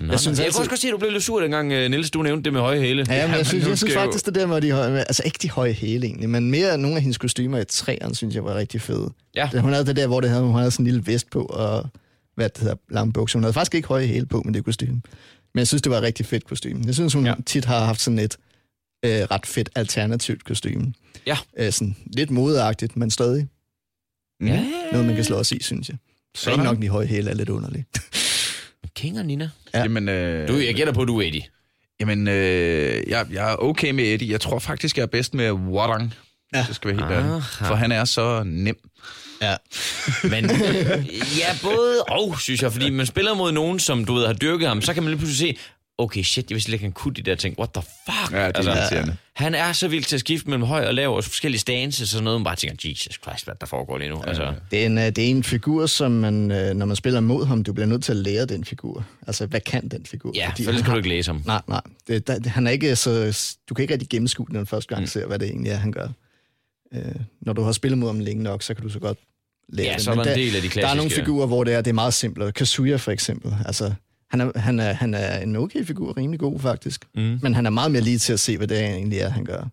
[SPEAKER 3] Nå,
[SPEAKER 2] Jeg synes
[SPEAKER 3] jeg
[SPEAKER 2] altid-
[SPEAKER 3] kunne også godt se, at du blev lidt sur, dengang uh, Niels, du nævnte det med høje hæle.
[SPEAKER 2] Ja, men
[SPEAKER 1] men
[SPEAKER 2] jeg synes, jeg synes faktisk, det der med de høje, altså ikke de høje hæle egentlig, men mere nogle af hendes kostymer i træerne, synes jeg var rigtig fede.
[SPEAKER 3] Ja.
[SPEAKER 2] Hun havde det der, hvor det havde, hun havde sådan en lille vest på, og hvad det hedder, lange bukser. Hun havde faktisk ikke høje hæle på med det kostume. Men jeg synes, det var et rigtig fedt kostume. Jeg synes, hun
[SPEAKER 3] Ja.
[SPEAKER 2] tit har haft sådan et øh, ret fedt alternativt kostume.
[SPEAKER 3] Ja.
[SPEAKER 2] Øh, sådan lidt modeagtigt, men stadig
[SPEAKER 3] Ja.
[SPEAKER 2] noget, man kan slå os i, synes jeg. Så ikke nok, de høje hæle er lidt underligt.
[SPEAKER 3] King og Nina.
[SPEAKER 2] Ja.
[SPEAKER 1] Jamen, øh,
[SPEAKER 3] Du, jeg gætter på, at du er Eddie.
[SPEAKER 1] jamen øh, jeg, jeg er okay med Eddie. Jeg tror faktisk, jeg er bedst med Wadang. Ja. Det skal være helt ærligt.
[SPEAKER 3] Aha.
[SPEAKER 1] For han er så nem.
[SPEAKER 2] ja.
[SPEAKER 3] Men ja, både og, synes jeg. Fordi man spiller mod nogen, som du ved har dyrket ham, så kan man lige pludselig se, okay, shit, jeg vidste slet ikke, han kunne de der ting. What the fuck?
[SPEAKER 1] Ja, det er irriterende.
[SPEAKER 3] Han er så vild til at skifte mellem høj og lav og forskellige stances og sådan noget. Man bare tænker, Jesus Christ, hvad der foregår lige nu. Altså,
[SPEAKER 2] Det er, en, øh, det er en figur, som man, øh, når man spiller mod ham, du bliver nødt til at lære den figur. Altså, hvad kan den figur?
[SPEAKER 3] ja,
[SPEAKER 2] Fordi
[SPEAKER 3] for ellers kan du ikke læse ham.
[SPEAKER 2] Nej, nej. Det, der, han er ikke så... Du kan ikke rigtig gennemskue den første gang, mm. ser, hvad det egentlig er, han gør. Øh, når du har spillet mod ham længe nok, så kan du så godt lære
[SPEAKER 3] Ja,
[SPEAKER 2] det.
[SPEAKER 3] så er
[SPEAKER 2] Men
[SPEAKER 3] der en del af de
[SPEAKER 2] Der er nogle
[SPEAKER 3] klassiske-
[SPEAKER 2] figurer, hvor det er, det er meget simplere. Kazuya for eksempel. Altså, han er, han, er, han er en okay figur, rimelig god faktisk. Mm. Men han er meget mere lige til at se, hvad det egentlig er, han gør.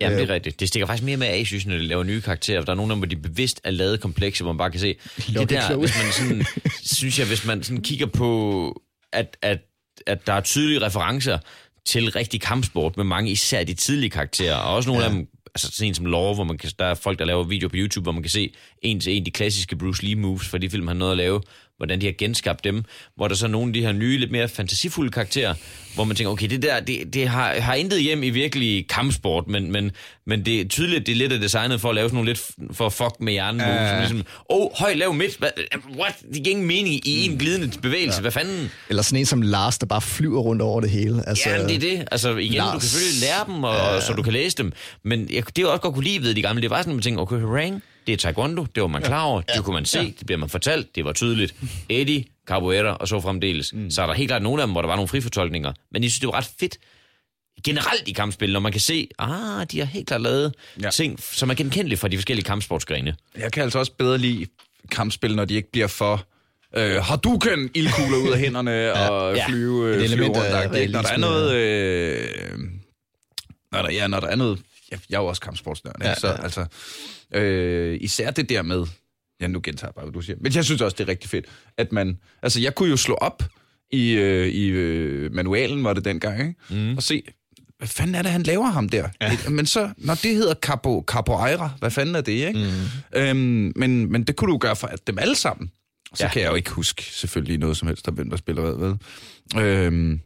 [SPEAKER 3] Jamen,
[SPEAKER 2] Øh.
[SPEAKER 3] det er rigtigt. Det stikker faktisk mere med af, synes jeg, når de laver nye karakterer. Der er nogle af dem, hvor de bevidst er lavet komplekse, hvor man bare kan se, det
[SPEAKER 2] Lucky
[SPEAKER 3] der,
[SPEAKER 2] Chloe.
[SPEAKER 3] hvis man sådan, synes jeg, hvis man sådan kigger på, at, at, at der er tydelige referencer til rigtig kampsport med mange, især de tidlige karakterer, og også nogle ja. af dem, altså sådan en som Law, hvor man kan, der er folk, der laver videoer på YouTube, hvor man kan se en til en de klassiske Bruce Lee moves fra de film, han nåede at lave, hvordan de har genskabt dem, hvor der så er nogle af de her nye, lidt mere fantasifulde karakterer, hvor man tænker, okay, det der, det, det har, har intet hjem i virkelig kampsport, men, men, men det er tydeligt, det er lidt af designet for at lave sådan nogle lidt for fuck med hjernen moves, som ligesom, oh, høj, lav midt, hvad, what? Det giver ingen mening i en glidende bevægelse, ja. hvad fanden?
[SPEAKER 2] Eller sådan en som Lars, der bare flyver rundt over det hele. Altså,
[SPEAKER 3] Ja, det er det. Altså igen, Lars. du kan selvfølgelig lære dem, og, ja. så du kan læse dem. Men jeg, det, jeg også godt kunne lide ved de gamle, det var sådan, at man tænker, okay, Harang, det det er taekwondo, det var man klar over, det kunne man se, det bliver man fortalt, det var tydeligt. Eddie, capoeira og så fremdeles. Mm. Så er der helt klart nogle af dem, hvor der var nogle frifortolkninger. Men jeg synes, det var ret fedt, generelt i kampspil, når man kan se, ah, de har helt klart lavet
[SPEAKER 1] Ja.
[SPEAKER 3] ja. ting, som er genkendelige fra de forskellige kampsportsgrene.
[SPEAKER 1] Jeg kan altså også bedre lide kampspil, når de ikke bliver for... Øh, har du kan ildkugler ud af hænderne ja, og
[SPEAKER 3] ja.
[SPEAKER 1] flyve,
[SPEAKER 2] Et
[SPEAKER 1] øh, flyve rundt. agtigt, ikke? Når der er noget... Øh, når der, ja, når der er noget... Jeg, jeg er jo også kampsportsnørd?
[SPEAKER 2] Ja,
[SPEAKER 1] så
[SPEAKER 2] ja.
[SPEAKER 1] altså... Øh, især det der med... Ja, nu gentager jeg bare, hvad du siger. Men jeg synes også, det er rigtig fedt, at man... Altså, jeg kunne jo slå op i, øh, i øh, manualen, var det dengang, ikke? Mm. og se, hvad fanden er det, han laver ham der? Ja. Men så, når det hedder capo, capoeira, hvad fanden er det, ikke? Mm. Øhm, men, men det kunne du gøre for dem alle sammen. Så ja. Kan jeg jo ikke huske selvfølgelig noget som helst, om hvem der spiller hvad. ved. Øhm,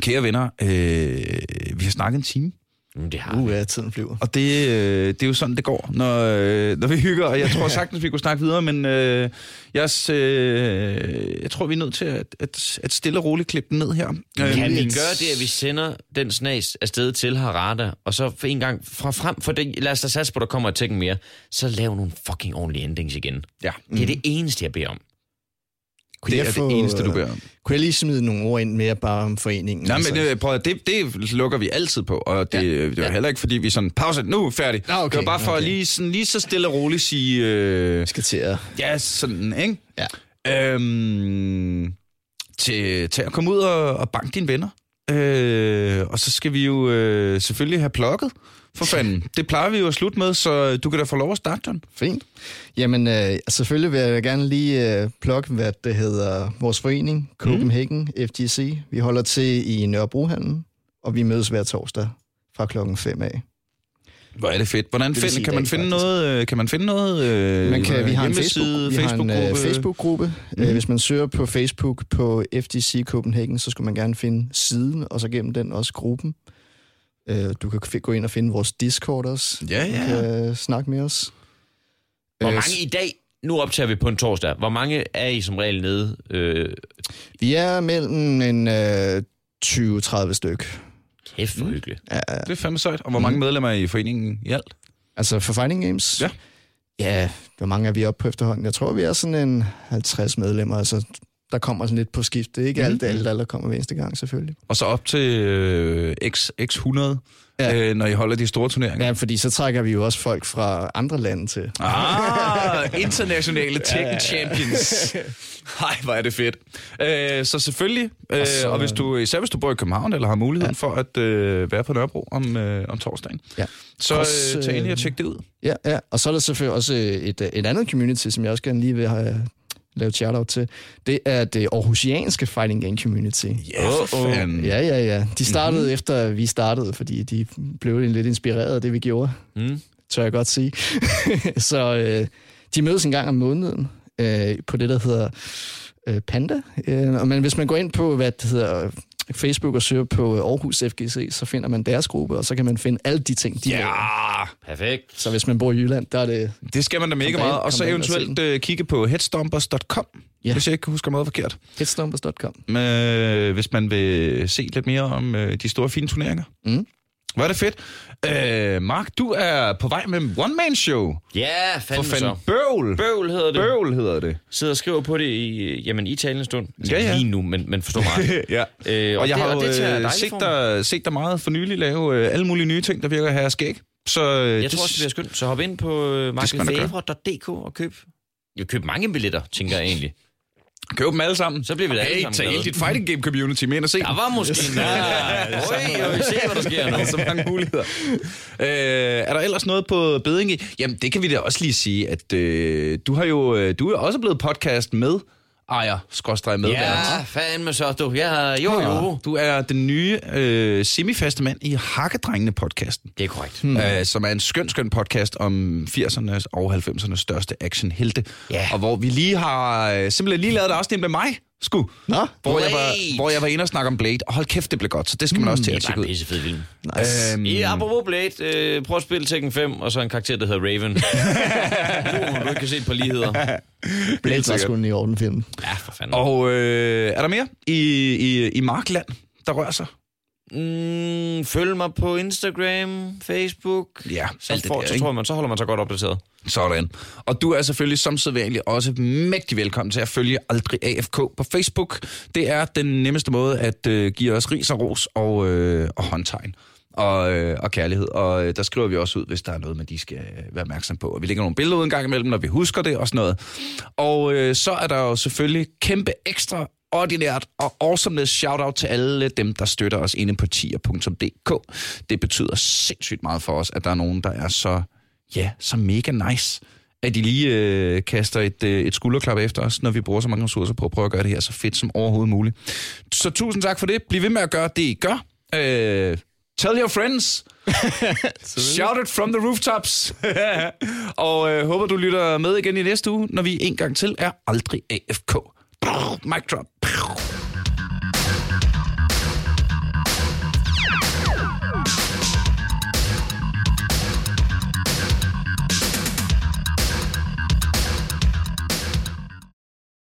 [SPEAKER 1] kære venner, øh, vi har snakket en time,
[SPEAKER 3] det har
[SPEAKER 2] Uh, ja, tiden flyver.
[SPEAKER 1] og det, øh, det er jo sådan, det går, når, øh, når vi hygger. Og jeg tror sagtens, vi kunne snakke videre, men øh, jeg, øh, jeg tror, vi er nødt til at, at, at stille og roligt klippe den ned her. Øh,
[SPEAKER 3] Kan vi gøre det, at vi sender den snas afsted til Harada, og så for en gang fra frem, for det, lad os da satse på, at der kommer et mere, så lav nogle fucking ordentlige endings igen.
[SPEAKER 1] Ja.
[SPEAKER 3] Det er det eneste, jeg beder om.
[SPEAKER 2] Kunne
[SPEAKER 1] Det
[SPEAKER 2] jeg
[SPEAKER 1] er
[SPEAKER 2] få,
[SPEAKER 1] det eneste, du
[SPEAKER 2] øh,
[SPEAKER 1] beder om.
[SPEAKER 2] Kunne jeg lige smide nogle ord ind mere bare om foreningen?
[SPEAKER 1] Nej,
[SPEAKER 2] Altså,
[SPEAKER 1] men øh, prøv, det, det lukker vi altid på, og det, ja. det var
[SPEAKER 2] Ja.
[SPEAKER 1] heller ikke, fordi vi sådan, pause, nu er færdig.
[SPEAKER 2] Ah, okay,
[SPEAKER 1] Det var bare for
[SPEAKER 2] okay.
[SPEAKER 1] at lige, sådan, lige så stille og roligt sige, øh,
[SPEAKER 2] skal til at...
[SPEAKER 1] ja, sådan, ikke?
[SPEAKER 2] Ja.
[SPEAKER 1] Øhm, til, til at komme ud og, og banke dine venner. Øh, og så skal vi jo øh, selvfølgelig have plukket, for fanden. Det plejer vi jo at slutte med, så du kan da få lov at starte, John.
[SPEAKER 2] Fint. Jamen, øh, selvfølgelig vil jeg gerne lige øh, plukke, hvad det hedder, vores forening, Copenhagen mm. FGC. Vi holder til i Nørrebrohallen, og vi mødes hver torsdag fra klokken 5 af.
[SPEAKER 1] Hvor er det fedt. Hvordan
[SPEAKER 2] vil
[SPEAKER 1] find,
[SPEAKER 2] sige
[SPEAKER 1] kan, man finde
[SPEAKER 2] faktisk.
[SPEAKER 1] noget, øh, kan man finde noget? Øh,
[SPEAKER 2] Man kan, vi har en
[SPEAKER 1] hjemmeside,
[SPEAKER 2] Facebook, vi har en
[SPEAKER 1] Facebook-gruppe?
[SPEAKER 2] øh, Facebook-gruppe. Mm. Øh, hvis man søger på Facebook på FGC Copenhagen, så skulle man gerne finde siden, og så gennem den også gruppen. Øh, du kan gå ind og finde vores Discord også.
[SPEAKER 1] Ja, ja.
[SPEAKER 2] Du kan øh, snakke med os.
[SPEAKER 3] Hvor
[SPEAKER 2] Øh,
[SPEAKER 3] mange i dag, nu optager vi på en torsdag, hvor mange er I som regel nede? Øh,
[SPEAKER 2] Vi er mellem en øh, 20-30 styk.
[SPEAKER 3] kæft for hyggeligt.
[SPEAKER 2] Ja,
[SPEAKER 1] Det er fandme sejt. Og hvor mange medlemmer er I foreningen i alt?
[SPEAKER 2] altså for Fighting Games?
[SPEAKER 1] Ja.
[SPEAKER 2] Ja, hvor mange er vi oppe på efterhånden? Jeg tror, vi er sådan en 50 medlemmer. Altså, der kommer sådan lidt på skift. Det er ikke
[SPEAKER 1] Mhm.
[SPEAKER 2] alt, alt, der kommer hver eneste gang, selvfølgelig.
[SPEAKER 1] Og så op til øh, X, X100,
[SPEAKER 2] Ja.
[SPEAKER 1] øh, når I holder de store turneringer.
[SPEAKER 2] Ja, fordi så trækker vi jo også folk fra andre lande til.
[SPEAKER 1] Ah, internationale Tekken Champions. Hej, hvor er det fedt. Øh, så selvfølgelig, øh, og,
[SPEAKER 2] så-
[SPEAKER 1] og hvis du, især hvis du bor i København, eller har muligheden ja. for at øh, være på Nørrebro om, øh, om torsdagen,
[SPEAKER 2] Ja.
[SPEAKER 1] så
[SPEAKER 2] Også,
[SPEAKER 1] øh, tag ind
[SPEAKER 2] øh,
[SPEAKER 1] og tjek det ud.
[SPEAKER 2] Ja, ja. Og så er der selvfølgelig også et, et andet community, som jeg også gerne lige vil have lavet shout-out til. Det er det Aarhusianske Fighting Game Community.
[SPEAKER 1] Ja, for fanden.
[SPEAKER 2] Ja, ja, ja. De startede mm-hmm. efter, vi startede, fordi de blev lidt inspireret af det, vi gjorde.
[SPEAKER 3] Mm.
[SPEAKER 2] tør jeg godt sige. så øh, de mødes en gang om måneden øh, på det, der hedder øh, Panda. Øh, og men hvis man går ind på, hvad det hedder, Facebook og søger på Aarhus FGC, så finder man deres gruppe, og så kan man finde alle de ting, de laver.
[SPEAKER 1] Ja,
[SPEAKER 3] Perfekt.
[SPEAKER 2] Så hvis man bor i Jylland, der er det...
[SPEAKER 1] det skal man da mega
[SPEAKER 2] Kom
[SPEAKER 1] meget. Og så eventuelt øh, kigge på headstompers.com,
[SPEAKER 2] Ja.
[SPEAKER 1] hvis jeg ikke husker meget forkert.
[SPEAKER 2] Hitstompers.com.
[SPEAKER 1] Øh, hvis man vil se lidt mere om øh, de store fine turneringer.
[SPEAKER 2] Mm.
[SPEAKER 1] Hvor er det fedt. Øh, Mark, du er på vej med en one-man-show.
[SPEAKER 3] Ja,
[SPEAKER 1] For
[SPEAKER 3] fandme
[SPEAKER 1] fanden,
[SPEAKER 3] så.
[SPEAKER 1] bøvl.
[SPEAKER 3] Bøvl hedder det.
[SPEAKER 1] Bøvl hedder det.
[SPEAKER 3] Sidder og skriver på det i, jamen, i talende stund. Altså,
[SPEAKER 1] Ja, ja.
[SPEAKER 3] Lige nu, men, men forstå mig.
[SPEAKER 1] ja.
[SPEAKER 3] øh,
[SPEAKER 1] Og, og jeg
[SPEAKER 3] det,
[SPEAKER 1] har
[SPEAKER 3] og
[SPEAKER 1] jo
[SPEAKER 3] det
[SPEAKER 1] øh, set, dig, set dig meget for nylig lave øh, alle mulige nye ting, der virker have skæg. Så øh,
[SPEAKER 3] Jeg
[SPEAKER 1] det,
[SPEAKER 3] tror også, det bliver skønt. Så hop ind på øh, markefavre.dk og køb. Jeg køb mange billetter, tænker jeg egentlig.
[SPEAKER 1] Køb dem alle sammen.
[SPEAKER 3] Så bliver vi da alle
[SPEAKER 1] hey, tag hele dit fighting game community med ind og se
[SPEAKER 3] Der var måske en... Ja, Øj, øj, se, hvad der sker nu.
[SPEAKER 1] så mange muligheder. Øh, er der ellers noget på beding i? Jamen, det kan vi da også lige sige, at øh, du har jo øh, du er også blevet podcast med ejer, skråstrej med
[SPEAKER 3] Ja, fandme så, du. Ja, jo, jo.
[SPEAKER 1] Du er den nye øh, semifaste mand i Hakkedrengene-podcasten.
[SPEAKER 3] Det er korrekt.
[SPEAKER 1] Hmm. Øh, som er en skøn, skøn podcast om 80'ernes og 90'ernes største actionhelte.
[SPEAKER 3] Ja.
[SPEAKER 1] Og hvor vi lige har øh, simpelthen lige lavet et afsnit med mig, sku.
[SPEAKER 2] Nå,
[SPEAKER 1] Hvor jeg, var,
[SPEAKER 3] Blade.
[SPEAKER 1] hvor jeg var inde og snakke om Blade. Og hold kæft, det blev godt, så det skal man også til at
[SPEAKER 3] Det var
[SPEAKER 1] tjekke
[SPEAKER 3] en
[SPEAKER 1] ud.
[SPEAKER 3] pissefed film.
[SPEAKER 2] nice.
[SPEAKER 1] Øhm,
[SPEAKER 3] Ja, apropos Blade, øh, prøv at spille Tekken 5, og så en karakter, der hedder Raven. uh, du ikke kan se et par ligheder.
[SPEAKER 2] Blade var sgu en i orden film.
[SPEAKER 3] Ja, for fanden.
[SPEAKER 1] Og øh, er der mere i, i, i Markland, der rører sig?
[SPEAKER 3] Mm, følg mig på Instagram, Facebook.
[SPEAKER 1] Ja,
[SPEAKER 3] så,
[SPEAKER 1] alt det der,
[SPEAKER 3] så, tror man, så holder man sig godt opdateret.
[SPEAKER 1] Sådan. Og du er selvfølgelig som sædvanligt også mægtig velkommen til at følge Aldrig AFK på Facebook. Det er den nemmeste måde at øh, give os ris og ros og, øh, og håndtegn og, øh, og kærlighed. Og øh, der skriver vi også ud, hvis der er noget, man de skal være opmærksom på. Og vi lægger nogle billeder ud en gang imellem, når vi husker det og sådan noget. Og øh, så er der jo selvfølgelig kæmpe ekstra ordinært og awesomeness shout-out til alle dem, der støtter os inde på tier.dk. Det betyder sindssygt meget for os, at der er nogen, der er så, ja, så mega nice, at de lige øh, kaster et, øh, et skulderklap efter os, når vi bruger så mange ressourcer på at prøve at gøre det her så fedt som overhovedet muligt. Så tusind tak for det. Bliv ved med at gøre det, I gør. Øh, tell your friends. Shout it from the rooftops. og øh, håber, du lytter med igen i næste uge, når vi en gang til er aldrig AFK. Mic drop.